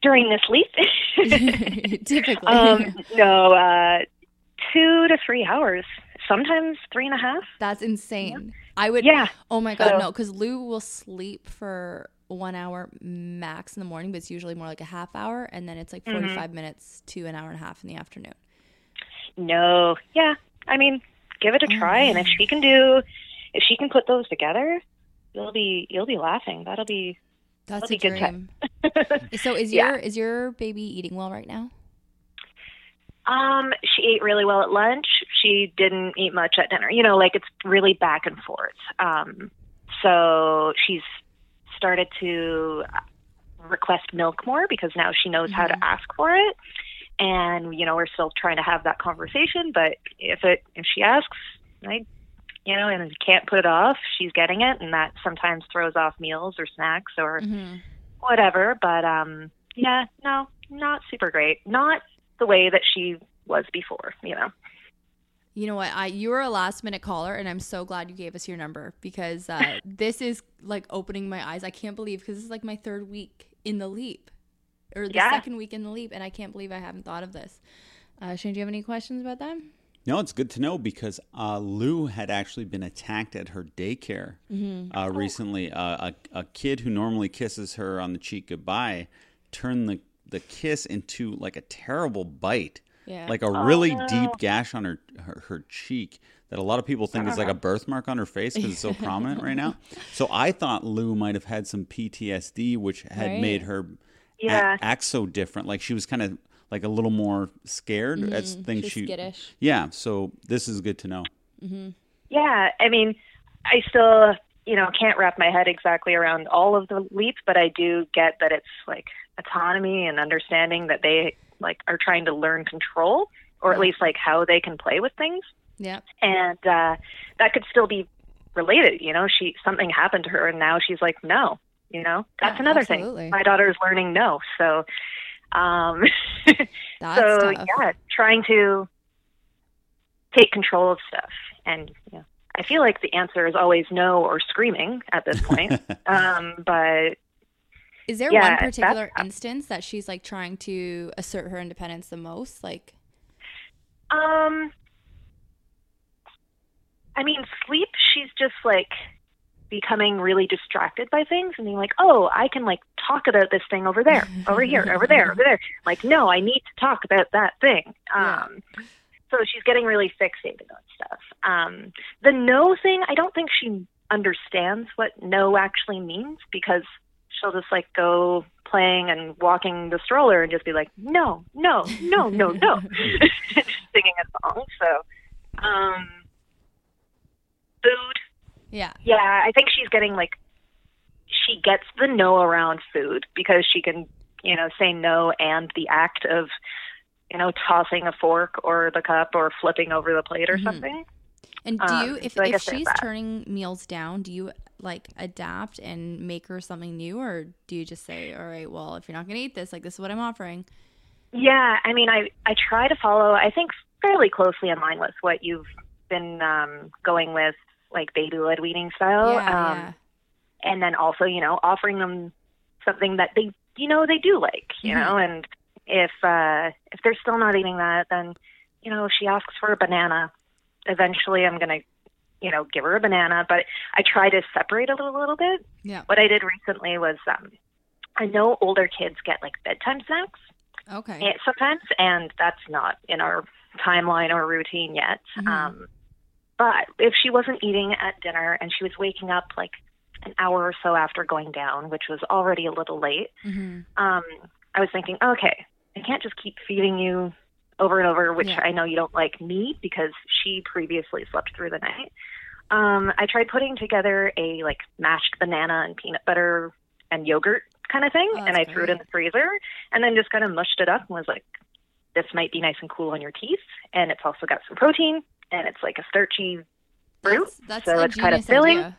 during this leap. Typically. um, no, uh, two to three hours, sometimes three and a half. That's insane. I would Yeah, Oh my god, So- no, because Lou will sleep for one hour max in the morning, but it's usually more like a half hour, and then it's like Mm-hmm. 45 minutes to an hour and a half in the afternoon. no, yeah. I mean, give it a try, and if she can do, if she can put those together, you'll be you'll be laughing. That'll be That's That'll a be good time. so is Yeah. your is your baby eating well right now? Um, she ate really well at lunch. She didn't eat much at dinner. You know, like it's really back and forth. Um, so she's started to request milk more because now she knows how to ask for it. And you know, we're still trying to have that conversation. But if it if she asks, I, you know, and can't put it off, she's getting it, and that sometimes throws off meals or snacks or Mm-hmm. whatever. But um, yeah, no, not super great. Not the way that she was before. You know. You know what? I you were a last minute caller, and I'm so glad you gave us your number because uh, this is like opening my eyes. I can't believe because this is like my third week in the leap, or the Yeah. second week in the leap, and I can't believe I haven't thought of this. Uh, Shane, do you have any questions about that? No, it's good to know because uh, Lou had actually been attacked at her daycare uh, recently. Uh, a, a kid who normally kisses her on the cheek goodbye turned the, the kiss into like a terrible bite, Yeah. like a really deep gash on her, her, her cheek that a lot of people think is like a birthmark on her face because it's so prominent right now. So I thought Lou might have had some PTSD, which had Right. made her a- Yeah. act so different. Like she was kind of like a little more scared at things she's she skittish. yeah, so this is good to know. Mm-hmm. Yeah, I mean, I still, you know, can't wrap my head exactly around all of the leap, but I do get that it's like autonomy and understanding that they like are trying to learn control or at least like how they can play with things. Yeah. And uh that could still be related, you know, she something happened to her and now she's like no, you know. That's Yeah, another absolutely. thing. My daughter is learning no. So um so tough. yeah, trying to take control of stuff, and you know, I feel like the answer is always no or screaming at this point. um, but Is there Yeah, one particular instance that she's like trying to assert her independence the most? Like, um, I mean, sleep. She's just like becoming really distracted by things and being like, oh, I can like talk about this thing over there, over here, over there, over there. Like, no, I need to talk about that thing. Yeah. Um, so she's getting really fixated on stuff. Um, the no thing, I don't think she understands what no actually means because she'll just like go playing and walking the stroller and just be like, no, no, no, no, no, singing a song. So, um, food. yeah. Yeah, I think she's getting like she gets the no around food because she can, you know, say no and the act of, you know, tossing a fork or the cup or flipping over the plate or something. And do Um, you, if, so if she's turning meals down, do you like adapt and make her something new, or do you just say, all right, well, if you're not going to eat this, like this is what I'm offering? Yeah, I mean, I I try to follow. I think fairly closely in line with what you've been um, going with, like baby led weaning style. yeah, um, yeah. and then also you know offering them something that they you know they do like you Mhm. know and if uh if they're still not eating that then you know if she asks for a banana eventually i'm going to you know give her a banana but i try to separate it a little, little bit Yeah. what i did recently was um i know older kids get like bedtime snacks Okay. sometimes and that's not in our timeline or routine yet Mhm. um but if she wasn't eating at dinner and she was waking up like an hour or so after going down which was already a little late hmm um i was thinking okay i can't just keep feeding you over and over which Yeah. i know you don't like me because she previously slept through the night. Um i tried putting together a like mashed banana and peanut butter and yogurt kind of thing Oh, and i threw it in the freezer and then just kind of mushed it up and was like this might be nice and cool on your teeth. And it's also got some protein and it's like a starchy fruit. That's, that's so it's kind of filling. Idea.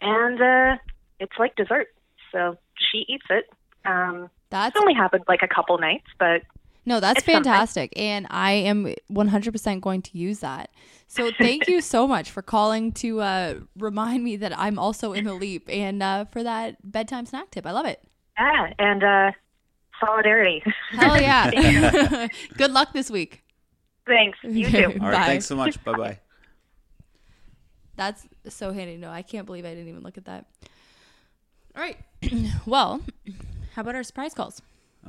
and uh it's like dessert. So she eats it. Um That's it's only happened like a couple nights but no, that's it's something. fantastic, and I am 100% going to use that. So thank you so much for calling to uh, remind me that I'm also in the leap, and uh, for that bedtime snack tip. I love it. Yeah, and uh, solidarity. Hell yeah! Good luck this week. Thanks. You too. All right, Bye. thanks so much. Bye bye. That's so handy. No, I can't believe I didn't even look at that. All right. well, how about our surprise calls?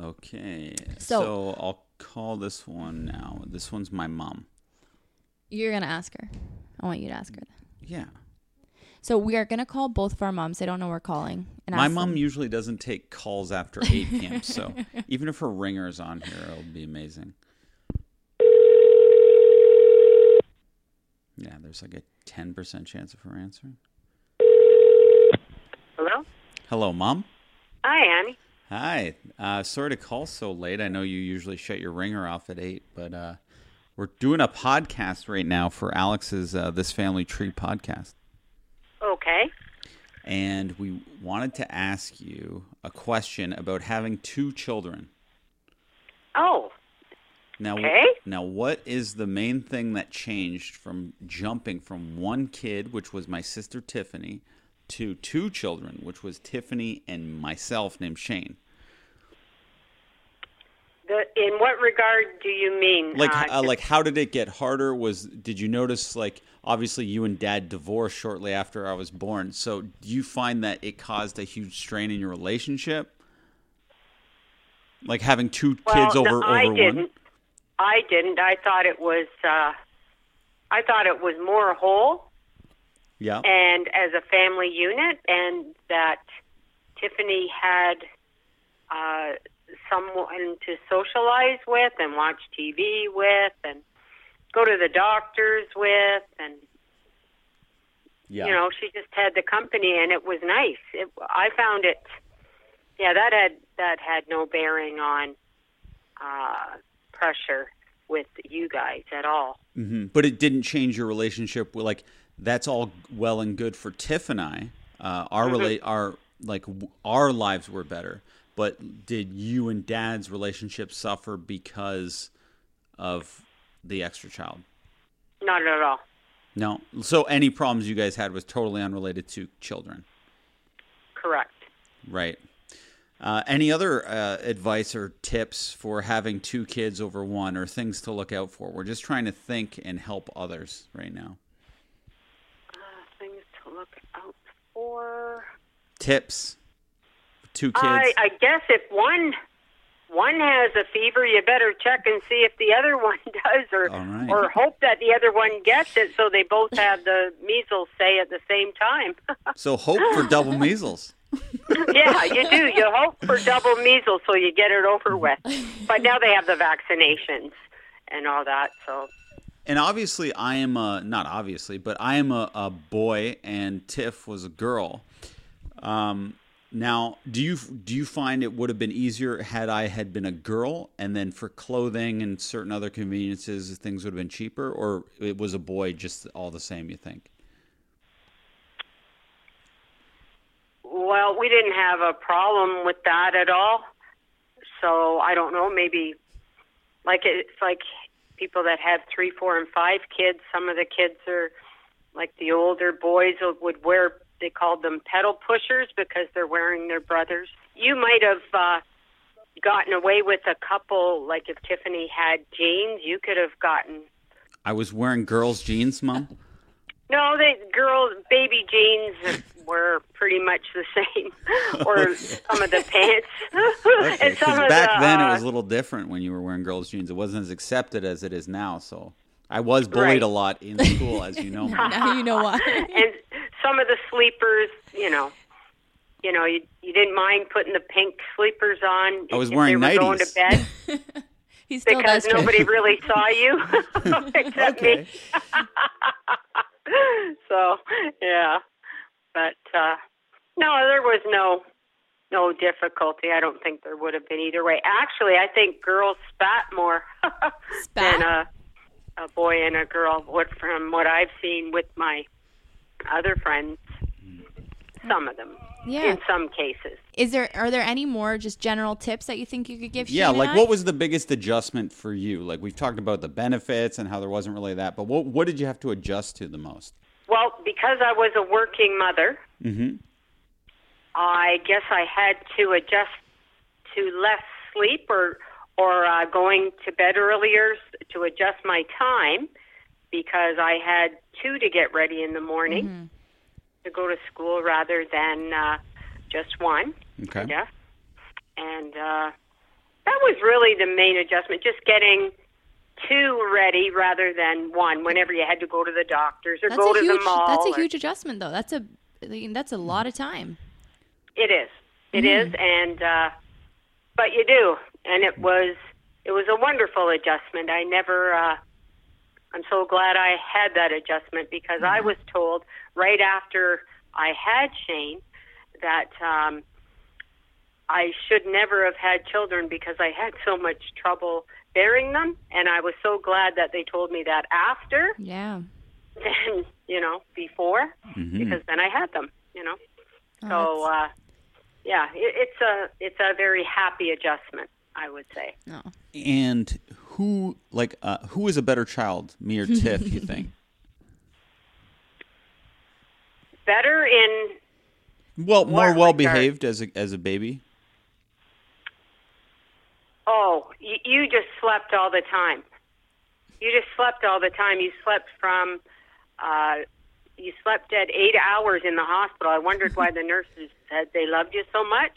Okay, So- so I'll call this one now. This one's my mom. You're gonna ask her. I want you to ask her. Yeah. So we are gonna call both of our moms. They don't know we're calling. And My mom them- usually doesn't take calls after 8 p.m., so even if her ringer is on here, it'll be amazing. Yeah, there's like a 10% chance of her answering. Hello? Hello, Mom. Hi, Annie. Hi. Uh, sorry to call so late. I know you usually shut your ringer off at 8, but uh, we're doing a podcast right now for Alex's uh, This Family Tree podcast. Okay. And we wanted to ask you a question about having two children. Oh, Now, Okay. now, what is the main thing that changed from jumping from one kid, which was my sister Tiffany, to two children, which was Tiffany and myself named Shane? The, in what regard do you mean? Like, uh, uh, like, how did it get harder? Was did you notice like obviously you and Dad divorced shortly after I was born? So do you find that it caused a huge strain in your relationship? Like having two well, kids no, over I over didn't. one. I didn't. I thought it was. Uh, I thought it was more whole Yeah. and as a family unit, and that Tiffany had uh, someone to socialize with and watch TV with, and go to the doctors with, and Yeah. you know, she just had the company, and it was nice. It, I found it. Yeah, that had that had no bearing on uh, pressure with you guys at all. hmm But it didn't change your relationship. With, like that's all well and good for Tiff and I. Uh, our relate our like our lives were better. But did you and Dad's relationship suffer because of the extra child? Not at all. No. So any problems you guys had was totally unrelated to children, Correct. right? Uh, any other uh, advice or tips for having two kids over one, or things to look out for? We're just trying to think and help others right now. Uh, things to look out for. Tips. Two kids. I, I guess if one one has a fever, you better check and see if the other one does, or right. or hope that the other one gets it, so they both have the measles say at the same time. So hope for double measles. yeah, you do. You hope for double measles so you get it over with. But now they have the vaccinations and all that, so And obviously, I am a not obviously, but I am a, a boy, and Tiff was a girl. Um, now, do you do you find it would have been easier had I had been a girl, and then for clothing and certain other conveniences, things would have been cheaper, or it was a boy, just all the same? You think? well, we didn't have a problem with that at all. So I don't know, maybe like it's like people that have three, four, and five kids. Some of the kids are like the older boys would wear. They called them pedal pushers because they're wearing their brothers. You might have uh, gotten away with a couple. Like if Tiffany had jeans, you could have gotten. I was wearing girls' jeans, mom. No, the girls' baby jeans were pretty much the same, or some of the pants. Okay, and some 'cause of back the, then uh, it was a little different when you were wearing girls' jeans. It wasn't as accepted as it is now. So I was bullied Right. a lot in school, as you know. Now you know why. and some of the sleepers, you know, you know, you you didn't mind putting the pink sleepers on. I was wearing they were going to bed he still because does. Trish. nobody really saw you except me. so yeah, but uh, no, there was no no difficulty. I don't think there would have been either way. Actually, I think girls spat more than a a boy and a girl. What from what I've seen with my other friends, some of them. Yeah. In some cases. Is there are there any more just general tips that you think you could give? Yeah, Shane like what was the biggest adjustment for you? Like we've talked about the benefits and how there wasn't really that, but what what did you have to adjust to the most? Well, because I was a working mother, Mm-hmm. I guess I had to adjust to less sleep or or uh, going to bed earlier to adjust my time because I had two to get ready in the morning to go to school rather than uh, just one. Okay. I guess. And uh, that was really the main adjustment, just getting two ready rather than one whenever you had to go to the doctors or That's go a to huge. the mall. That's a or- huge adjustment, though. That's a I mean, that's a lot of time. It is. It is, and uh, but you do, and it was it was a wonderful adjustment. I never. Uh, I'm so glad I had that adjustment because I was told right after I had Shane that um, I should never have had children because I had so much trouble bearing them, and I was so glad that they told me that after Yeah. than you know before because then I had them. You know. Oh, So uh, yeah, it, it's a it's a very happy adjustment, I would say. no. And who like uh, who is a better child, me or Tiff? You think? Better in Well, more What well regard? behaved as a as a baby. oh, you, you just slept all the time. You just slept all the time. You slept from uh, you slept at eight hours in the hospital. I wondered why the nurses said they loved you so much.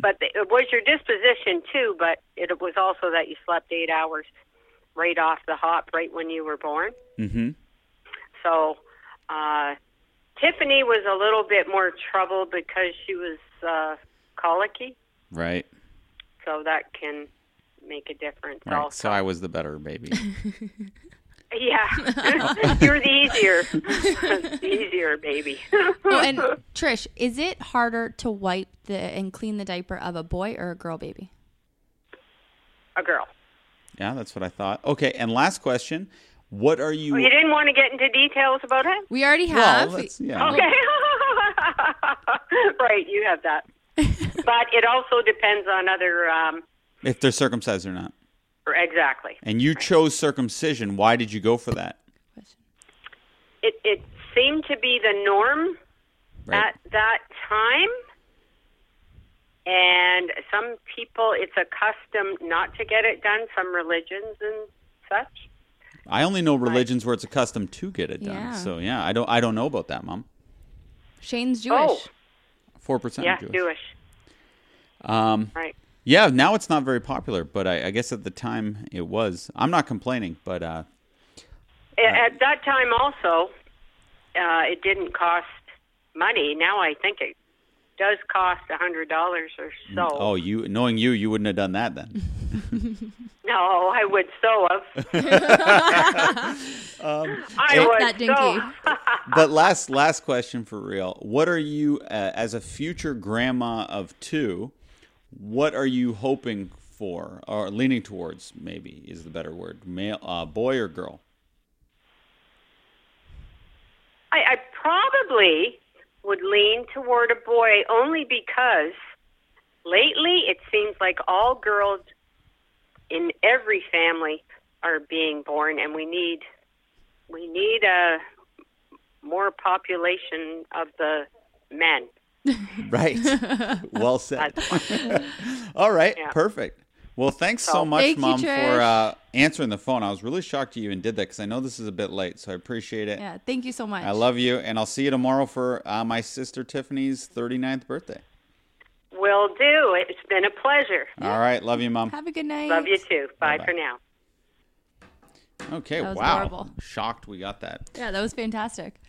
But it was your disposition too. But it was also that you slept eight hours right off the hop, right when you were born. Mm-hmm. So uh, Tiffany was a little bit more trouble because she was uh, colicky, Right. so that can make a difference. Right. Also, So I was the better baby. yeah, you're the easier, the easier baby. Oh, and Trish, is it harder to wipe the and clean the diaper of a boy or a girl baby? a girl. yeah, that's what I thought. Okay, and last question: What are you? Oh, you didn't want to get into details about it? We already have. that's, yeah. Okay. right, you have that. but it also depends on other. Um, If they're circumcised or not. Or exactly. And you chose circumcision. Why did you go for that? It it seemed to be the norm Right. at that time. And some people, it's a custom not to get it done, some religions and such. I only know religions where it's a custom to get it done. Yeah. So yeah, I don't. I don't know about that, Mom. Shane's Jewish. Oh, Four percent yeah, Jewish. Jewish. Um, Right. Yeah. Now it's not very popular, but I, I guess at the time it was. I'm not complaining, but uh, A- At that time, also, uh, it didn't cost money. Now I think it does cost a hundred dollars or so. oh, you knowing you, you wouldn't have done that then. No, I would so have. I Hey- would That dinky. so. but last last question for real. What are you uh, as a future grandma of two? What are you hoping for or leaning towards? Maybe is the better word. Male, uh, boy or girl? I, I probably would lean toward a boy only because lately it seems like all girls in every family are being born, and we need we need a more population of the men. Right. well said. All right. Yeah. Perfect. Well, thanks so So- much, Thank Mom, Trish. for uh, answering the phone. I was really shocked you even did that because I know this is a bit late, so I appreciate it. Yeah, thank you so much. I love you, and I'll see you tomorrow for uh, my sister Tiffany's 39th birthday. Will do. It's been a pleasure. All right. Love you, Mom. Have a good night. Love you too. Bye Bye-bye. for now. Okay. That was wow. adorable. Shocked we got that. Yeah, that was fantastic.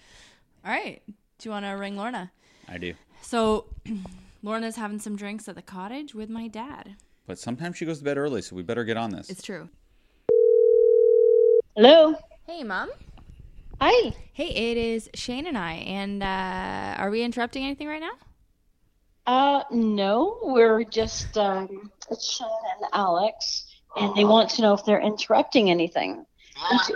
All right. Do you want to ring Lorna? I do. So, Lorna's having some drinks at the cottage with my dad. But sometimes she goes to bed early, so we better get on this. It's true. Hello. Hey, Mom. Hi. Hey, it is Shane and I. And uh, are we interrupting anything right now? Uh, no, we're just um, it's Shane and Alex, and they want to know if they're interrupting anything. I'm having,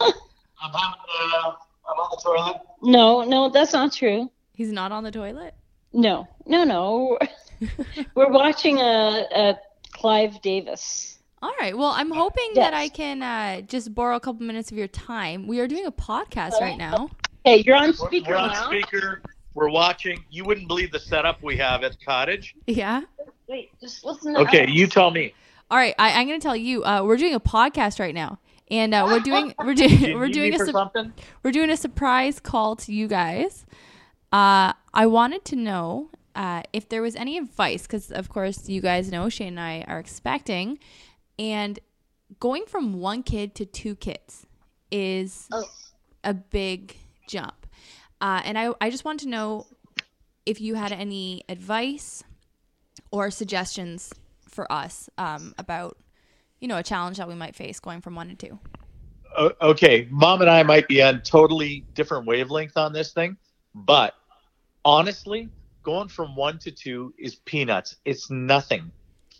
uh, I'm on the toilet. No, no, that's not true. He's not on the toilet? No, no, no. we're watching a, a Clive Davis. All right. Well, I'm hoping that I can uh, just borrow a couple minutes of your time. We are doing a podcast right now. Hey, you're on speaker we're on now. speaker. We're watching. You wouldn't believe the setup we have at the cottage. Yeah. Wait, just listen. To Okay, Alex. you tell me. All right. I, I'm going to tell you. Uh, we're doing a podcast right now, and uh, we're doing we're doing we're doing a for sup- something? we're doing a surprise call to you guys. Uh, I wanted to know uh, if there was any advice, because of course you guys know Shane and I are expecting, and going from one kid to two kids is Oh. a big jump. Uh, and I, I just want to know if you had any advice or suggestions for us um, about, you know, a challenge that we might face going from one to two. Okay, mom and I might be on totally different wavelength on this thing, but honestly, going from one to two is peanuts. It's nothing,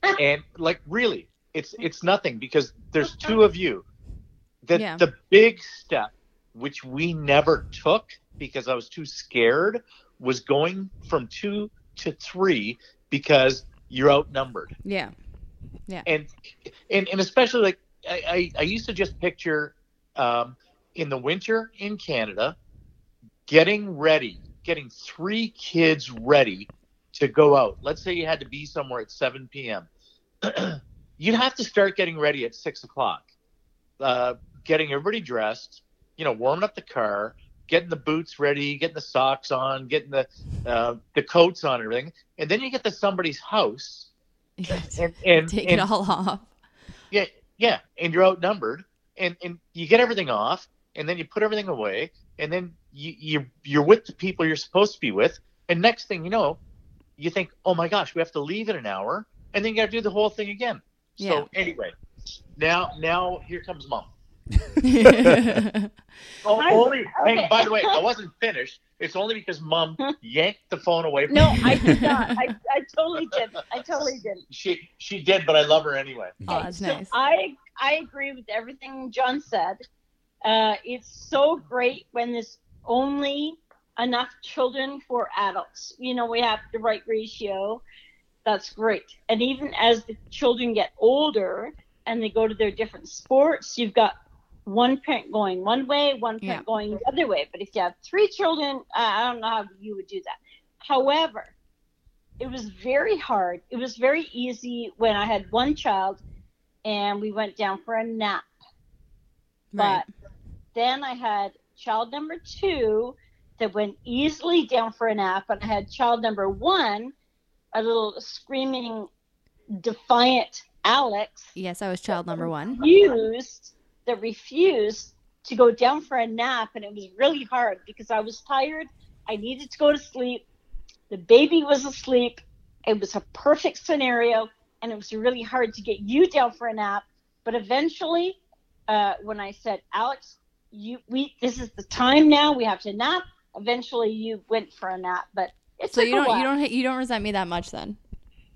and like really, it's it's nothing because there's two of you. The Yeah. the big step, which we never took because I was too scared, was going from two to three because you're outnumbered Yeah. Yeah. and and and especially like I, I, I used to just picture um, in the winter in Canada getting ready, getting three kids ready to go out. Let's say you had to be somewhere at 7 p.m. You'd have to start getting ready at six o'clock, uh, getting everybody dressed, you know, warming up the car, getting the boots ready, getting the socks on, getting the uh, the coats on, and everything, and then you get to somebody's house and and, Take and it all off. yeah, yeah, and you're outnumbered, and and you get everything off, and then you put everything away, and then you you you're with the people you're supposed to be with, and next thing you know, you think, oh my gosh, we have to leave in an hour, and then you got to do the whole thing again. Yeah. So anyway, now now here comes mom. Oh, Hi. only. Hey, Okay. by the way, I wasn't finished. It's only because mom yanked the phone away from me. No, me. I did not. I, I totally did. I totally did. She she did, but I love her anyway. Oh, that's so nice. I I agree with everything John said. Uh, it's so great when there's only enough children for adults. You know, we have the right ratio. That's great. And even as the children get older and they go to their different sports, you've got one parent going one way, one parent Yeah. going the other way. But if you have three children, I don't know how you would do that. However, it was very hard. It was very easy when I had one child and we went down for a nap. Right. But then I had child number two that went easily down for a nap, and I had child number one, a little screaming, defiant Alex, Yes, I was child number one. refused that refused to go down for a nap, and it was really hard because I was tired. I needed to go to sleep. The baby was asleep. It was a perfect scenario, and it was really hard to get you down for a nap. But eventually, uh, when I said, Alex, you we this is the time now. We have to nap. Eventually, you went for a nap, but it So you don't you don't you don't resent me that much then.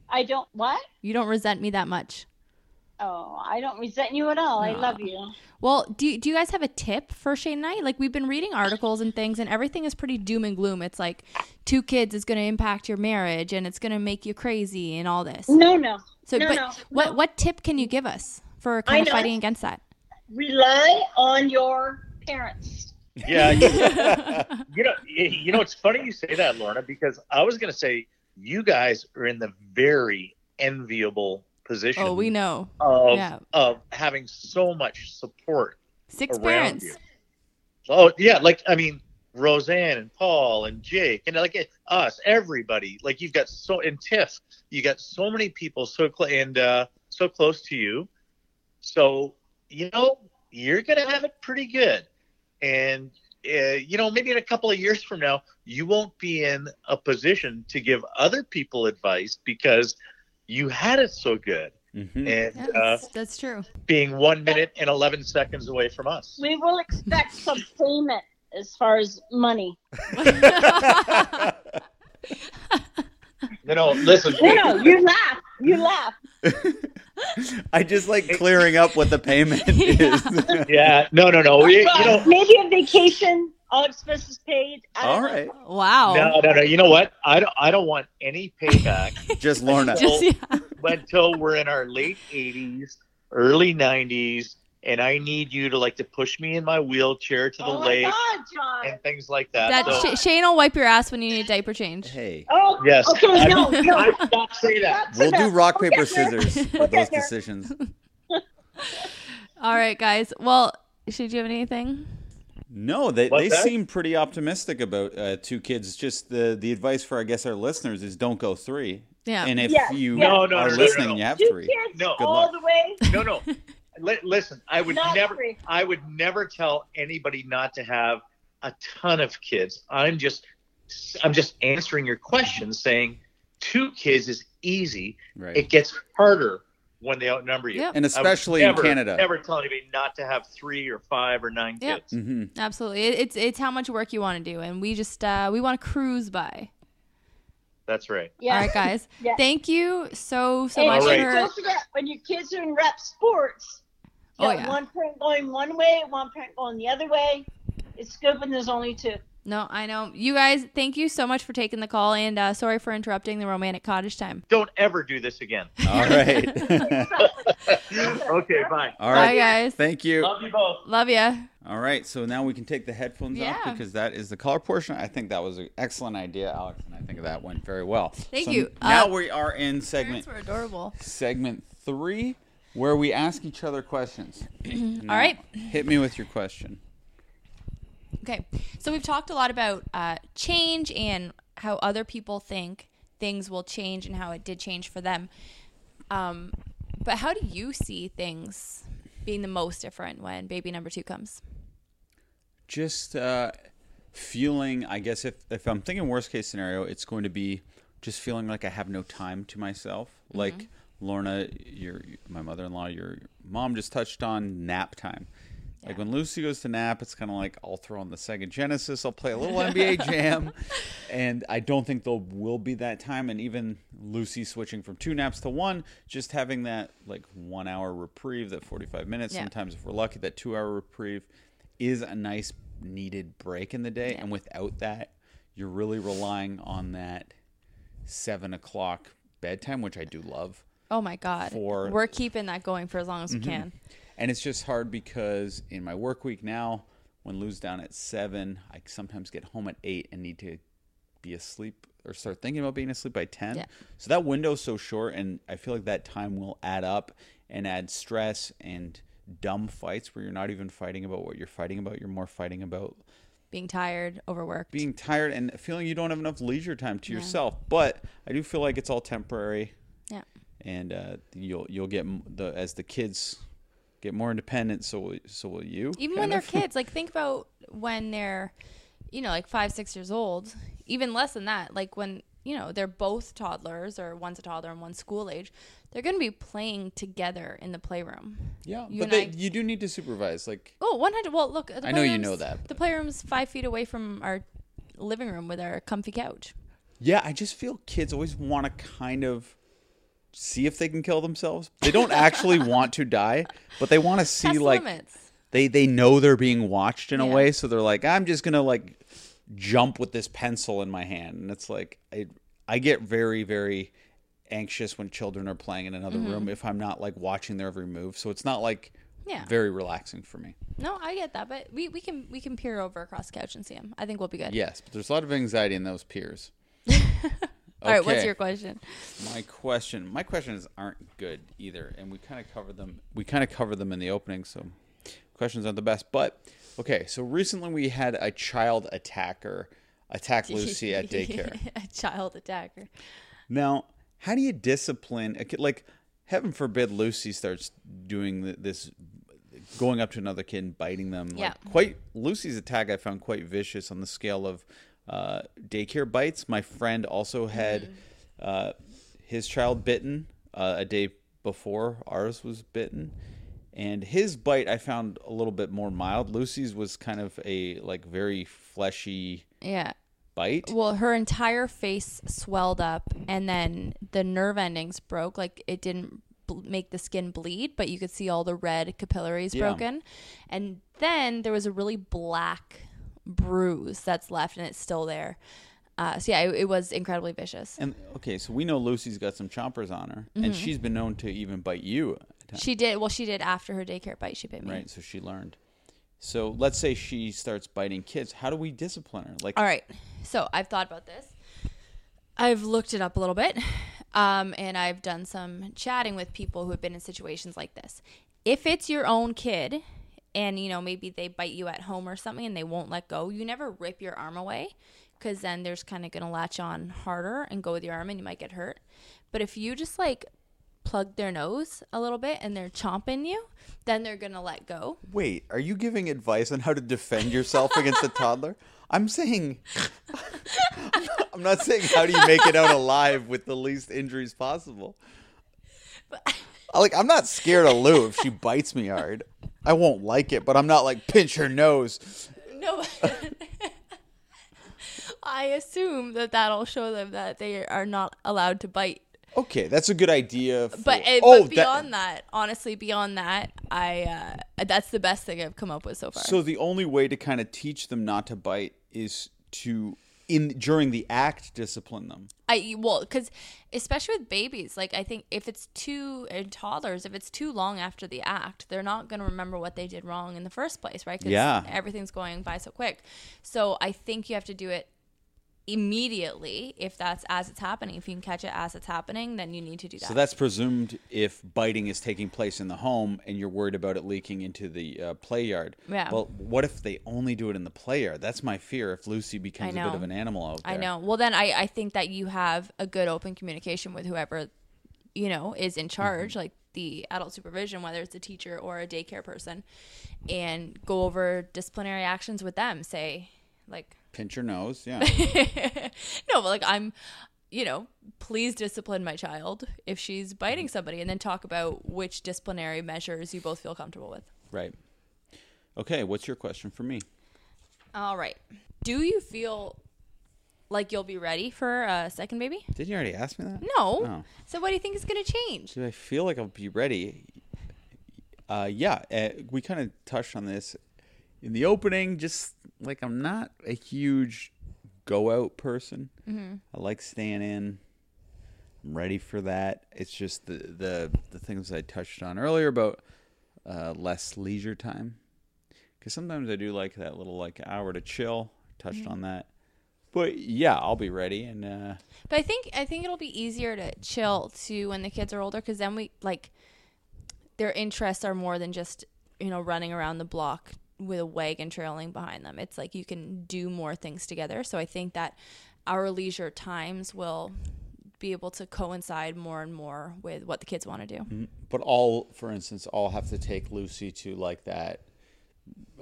I don't what? You don't resent me that much. Oh, I don't resent you at all. I love you. Well, do you, do you guys have a tip for Shane and I? Like we've been reading articles and things, and everything is pretty doom and gloom. It's like two kids is going to impact your marriage, and it's going to make you crazy, and all this. No, no. So, no, but no, what no. what tip can you give us for I kind of know. fighting against that? Rely on your parents. Yeah, you, you know, you know, it's funny you say that, Lorna, because I was going to say you guys are in the very enviable position. oh, we know. of Yeah. of having so much support Six around parents. you. Oh yeah, like I mean, Roseanne and Paul and Jake and like us, everybody. Like you've got so and Tiff, you got so many people so cl- and uh, so close to you. So you know you're gonna have it pretty good, and uh, you know maybe in a couple of years from now you won't be in a position to give other people advice because you had it so good. Mhm. And Yeah, uh, that's, that's true. being one minute and 11 seconds away from us. We will expect some payment as far as money. No, no, listen. No, no, you laugh. You laugh. I just like clearing up what the payment is. Yeah, no, no, no. You, you know, Maybe a vacation, all expenses paid. All right. know. wow. no, no, no. You know what? I don't, I don't want any payback just Lorna. Just yeah. until we're in our late 80s, early 90s, and I need you to like to push me in my wheelchair to the Oh lake God, John. and things like that. That So- Sh- Shane will wipe your ass when you need a diaper change. Hey, Oh, yes. Okay, I- no, no. I did not say that. That's we'll do rock We'll paper get scissors We'll with those there. decisions. All right, guys. Well, should you have anything? No, they What's they that? seem pretty optimistic about uh, two kids. Just the the advice for I guess our listeners is don't go three. Yeah. And if Yeah, you yeah. No, no, are no, no, no, listening, no. you have Two three. kids No. Good all luck. the way. No, no. Li- listen, I would Not never, free. I would never tell anybody not to have a ton of kids. I'm just, I'm just answering your question, saying two kids is easy. Right. It gets harder when they outnumber you. Yep. and I would especially never, in Canada. Never tell anybody not to have three or five or nine Yep. kids. hmm Absolutely. It, it's it's how much work you want to do, and we just uh, we want to cruise by. That's right. Yeah. All right, guys. Yeah. Thank you so so And much All right. for. don't forget, when your kids are in rep sports, you Oh, yeah. one parent going one way, one parent going the other way. It's good when there's only two. No, I know you guys. Thank you so much for taking the call, and uh, sorry for interrupting the romantic cottage time. Don't ever do this again. All right. okay, bye. All Bye, guys. Thank you. Love you both. Love ya. All right, so now we can take the headphones Yeah. off because that is the color portion. I think that was an excellent idea, Alex, and I think that went very well. Thank So you. Now Uh, we are in segment Parents were adorable. segment three, where we ask each other questions. All right. hit me with your question. Okay. So we've talked a lot about uh, change and how other people think things will change and how it did change for them. Um, but how do you see things being the most different when baby number two comes? Just uh, feeling, I guess, if if I'm thinking worst case scenario, it's going to be just feeling like I have no time to myself. Like Lorna, your my mother-in-law, your mom just touched on nap time. Like when Lucy goes to nap, it's kind of like I'll throw on the Sega Genesis, I'll play a little NBA Jam, and I don't think there will be that time. And even Lucy switching from two naps to one, just having that like one hour reprieve, that 45 minutes, Yeah. sometimes if we're lucky, that two hour reprieve is a nice needed break in the day. And without that, you're really relying on that seven o'clock bedtime, which I do love. Oh my God. For- We're keeping that going for as long as we mm-hmm. can. And it's just hard because in my work week now, when Lou's down at seven, I sometimes get home at eight and need to be asleep or start thinking about being asleep by 10. Yeah. So that window's so short, and I feel like that time will add up and add stress and dumb fights where you're not even fighting about what you're fighting about. You're more fighting about Being tired, overworked. being tired and feeling you don't have enough leisure time to yourself. But I do feel like it's all temporary yeah. And uh, you'll you'll get the as the kids get more independent. So will, so will you. Even when kind they're kids, like think about when they're, you know, like five, six years old, even less than that. Like when, you know, they're both toddlers or one's a toddler and one's school age, they're going to be playing together in the playroom. Yeah, You but they, I- you do need to supervise. Like Oh, 100. Well, look. The I know you know that, The but- playroom's five feet away from our living room with our comfy couch. yeah, I just feel kids always want to kind of see if they can kill themselves. They don't actually want to die, but they want to see Test like limits. they they know they're being watched in a way, so they're like, I'm just gonna like jump with this pencil in my hand, and it's like I I get very very anxious when children are playing in another Mm-hmm. room if I'm not like watching their every move. So it's not like Yeah. very relaxing for me. No, I get that, but we, we can we can peer over across the couch and see him. I think we'll be good. Yes, but there's a lot of anxiety in those peers. All right, what's your question? My question, my questions aren't good either, and we kind of cover them. We kind of cover them in the opening, so questions aren't the best. But okay, so recently we had a child attacker attack Lucy at daycare. a child attacker. Now, how do you discipline? a kid? Like, heaven forbid, Lucy starts doing this, going up to another kid and biting them. Yeah. Like, quite Lucy's attack, I found quite vicious on the scale of uh, daycare bites. My friend also had uh, his child bitten uh, a day before ours was bitten. And his bite I found a little bit more mild. Lucy's was kind of a like very fleshy Yeah. bite. Well, her entire face swelled up, and then the nerve endings broke. Like it didn't bl- make the skin bleed, but you could see all the red capillaries Yeah. broken. And then there was a really black bruise that's left, and it's still there. Uh, so yeah, it, it was incredibly vicious. And okay, so we know Lucy's got some chompers on her, Mm-hmm. and she's been known to even bite you. at She did well. She did after her daycare bite. She bit me. right? So she learned. So let's say she starts biting kids. How do we discipline her? Like, All right. So I've thought about this. I've looked it up a little bit, um, and I've done some chatting with people who have been in situations like this. If it's your own kid, and you know maybe they bite you at home or something, and they won't let go, you never rip your arm away, because then there's kind of gonna latch on harder and go with your arm, and you might get hurt. But if you just like plug their nose a little bit and they're chomping you, then they're gonna let go. wait, are you giving advice on how to defend yourself against a toddler? I'm saying, I'm not, saying how do you make it out alive with the least injuries possible. Like, I'm not scared of Lou if she bites me hard. I won't like it, but I'm not like pinch her nose. No. I assume that that'll show them that they are not allowed to bite. Okay, that's a good idea. For, But, uh, oh, but beyond that, honestly, beyond that, I uh, that's the best thing I've come up with so far. So the only way to kind of teach them not to bite is to in during the act discipline them. I well, because especially with babies, like I think if it's too and toddlers, if it's too long after the act, they're not going to remember what they did wrong in the first place, right? 'Cause Yeah. everything's going by so quick. So I think you have to do it immediately if that's as it's happening. If you can catch it as it's happening, then you need to do that. So that's presumed if biting is taking place in the home and you're worried about it leaking into the uh, play yard. Yeah. Well, what if they only do it in the play yard? That's my fear. If Lucy becomes a bit of an animal out there. I know. Well, then I, I think that you have a good open communication with whoever, you know, is in charge, like the adult supervision, whether it's a teacher or a daycare person, and go over disciplinary actions with them. Say, like, Pinch your nose. Yeah. no, but like, I'm, you know, please discipline my child if she's biting somebody, and then talk about which disciplinary measures you both feel comfortable with. right. Okay. What's your question for me? All right. Do you feel like you'll be ready for a second baby? Didn't you already ask me that? No. Oh. So what do you think is going to change? Do I feel like I'll be ready? Uh, yeah, uh, we kind of touched on this in the opening. Just like I'm not a huge go out person. Mm-hmm. I like staying in. I'm ready for that. It's just the the the things I touched on earlier about uh, less leisure time. Because sometimes I do like that little like hour to chill. Touched Mm-hmm. on that. But yeah, I'll be ready and. Uh, But I think I think it'll be easier to chill too when the kids are older because then we like their interests are more than just you know running around the block with a wagon trailing behind them. It's like you can do more things together. So I think that our leisure times will be able to coincide more and more with what the kids want to do. but all for instance all have to take lucy to like that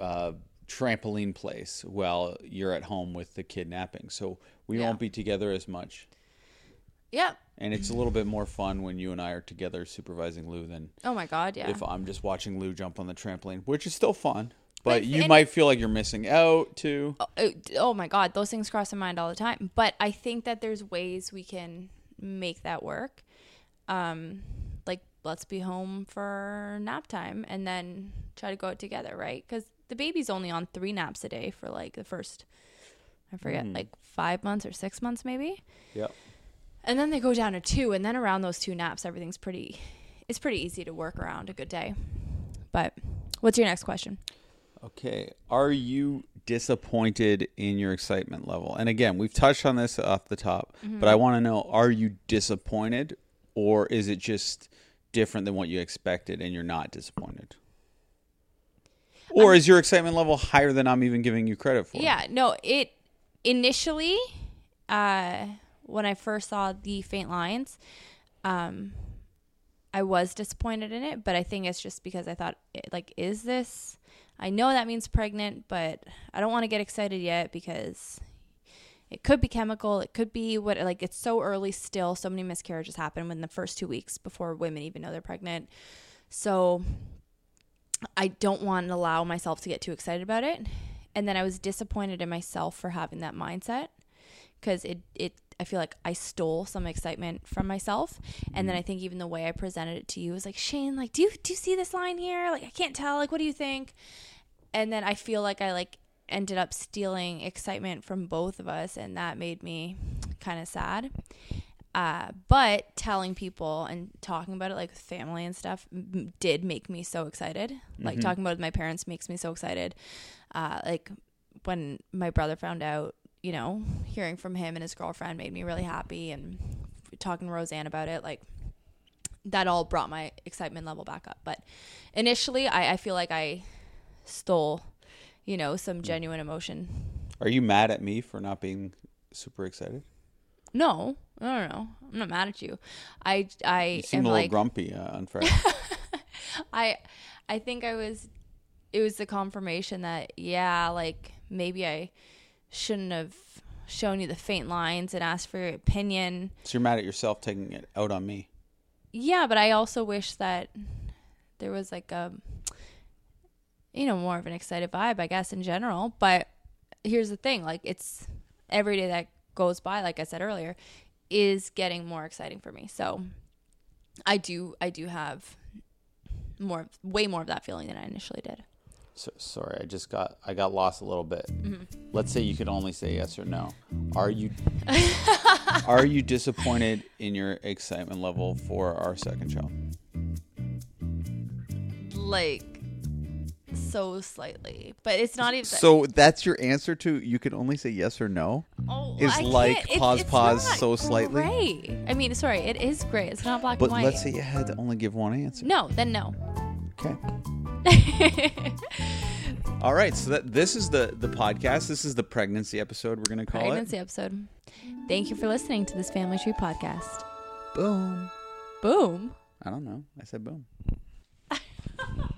uh, trampoline place while you're at home with the kidnapping so we Yeah. won't be together as much Yeah. and it's a little bit more fun when you and i are together supervising lou than Oh my god, yeah. if i'm just watching lou jump on the trampoline which is still fun but But- you might feel like you're missing out too. Oh, oh my god those things cross my mind all the time. But i think that there's ways we can make that work. Um like let's be home for nap time and then try to go out together right? Because the baby's only on three naps a day for like the first i forget like five months or six months maybe. Yep. And then they go down to two and then around those two naps everything's pretty it's pretty easy to work around a good day. But What's your next question? Okay. Are you disappointed in your excitement level? And again, we've touched on this off the top, Mm-hmm. but I want to know are you disappointed or is it just different than what you expected and you're not disappointed? Or is your excitement level higher than I'm even giving you credit for? Yeah, no, it initially uh when I first saw the faint lines, um I was disappointed in it, but I think it's just because I thought like is this I know that means pregnant, but I don't want to get excited yet because it could be chemical, it could be what like it's so early still. So many miscarriages happen within the first 2 weeks before women even know they're pregnant. So I don't want to allow myself to get too excited about it. And then I was disappointed in myself for having that mindset because it, it, I feel like I stole some excitement from myself. And then I think even the way I presented it to you was like, Shane, like, do you, do you see this line here? Like, I can't tell. Like, what do you think? And then I feel like I like ended up stealing excitement from both of us. And that made me kind of sad. Uh, but telling people and talking about it like with family and stuff m- did make me so excited. Like talking about it with my parents makes me so excited. Uh, like when my brother found out, you know, hearing from him and his girlfriend made me really happy. And talking to Roseanne about it, like that all brought my excitement level back up. But initially, I, I feel like I stole, you know, some genuine emotion. Are you mad at me for not being super excited? No, no, no, no. I'm not mad at you. I, I You am a little like, grumpy, uh, unfair. I I think I was it was the confirmation that yeah, like maybe I shouldn't have shown you the faint lines and asked for your opinion. so you're mad at yourself taking it out on me. Yeah, but I also wish that there was like a you know, more of an excited vibe, I guess in general, but here's the thing, like it's every day that goes by, like I said earlier, is getting more exciting for me. So I do I do have more way more of that feeling than I initially did. So, sorry, I just got I got lost a little bit. Mm-hmm. Let's say you could only say yes or no. Are you are you disappointed in your excitement level for our second child? like so slightly, but it's not even. So that's your answer to you can only say yes or no. oh, is I like can't- pause, it's pause so slightly? Gray. I mean, sorry, it is great. It's not black But and white. But let's say you had to only give one answer. no, then no. Okay. All right. So that this is the the podcast. This is the pregnancy episode. We're gonna call Pregnancy episode. Thank you for listening to this Family Tree podcast. Boom. Boom. I don't know. I said boom.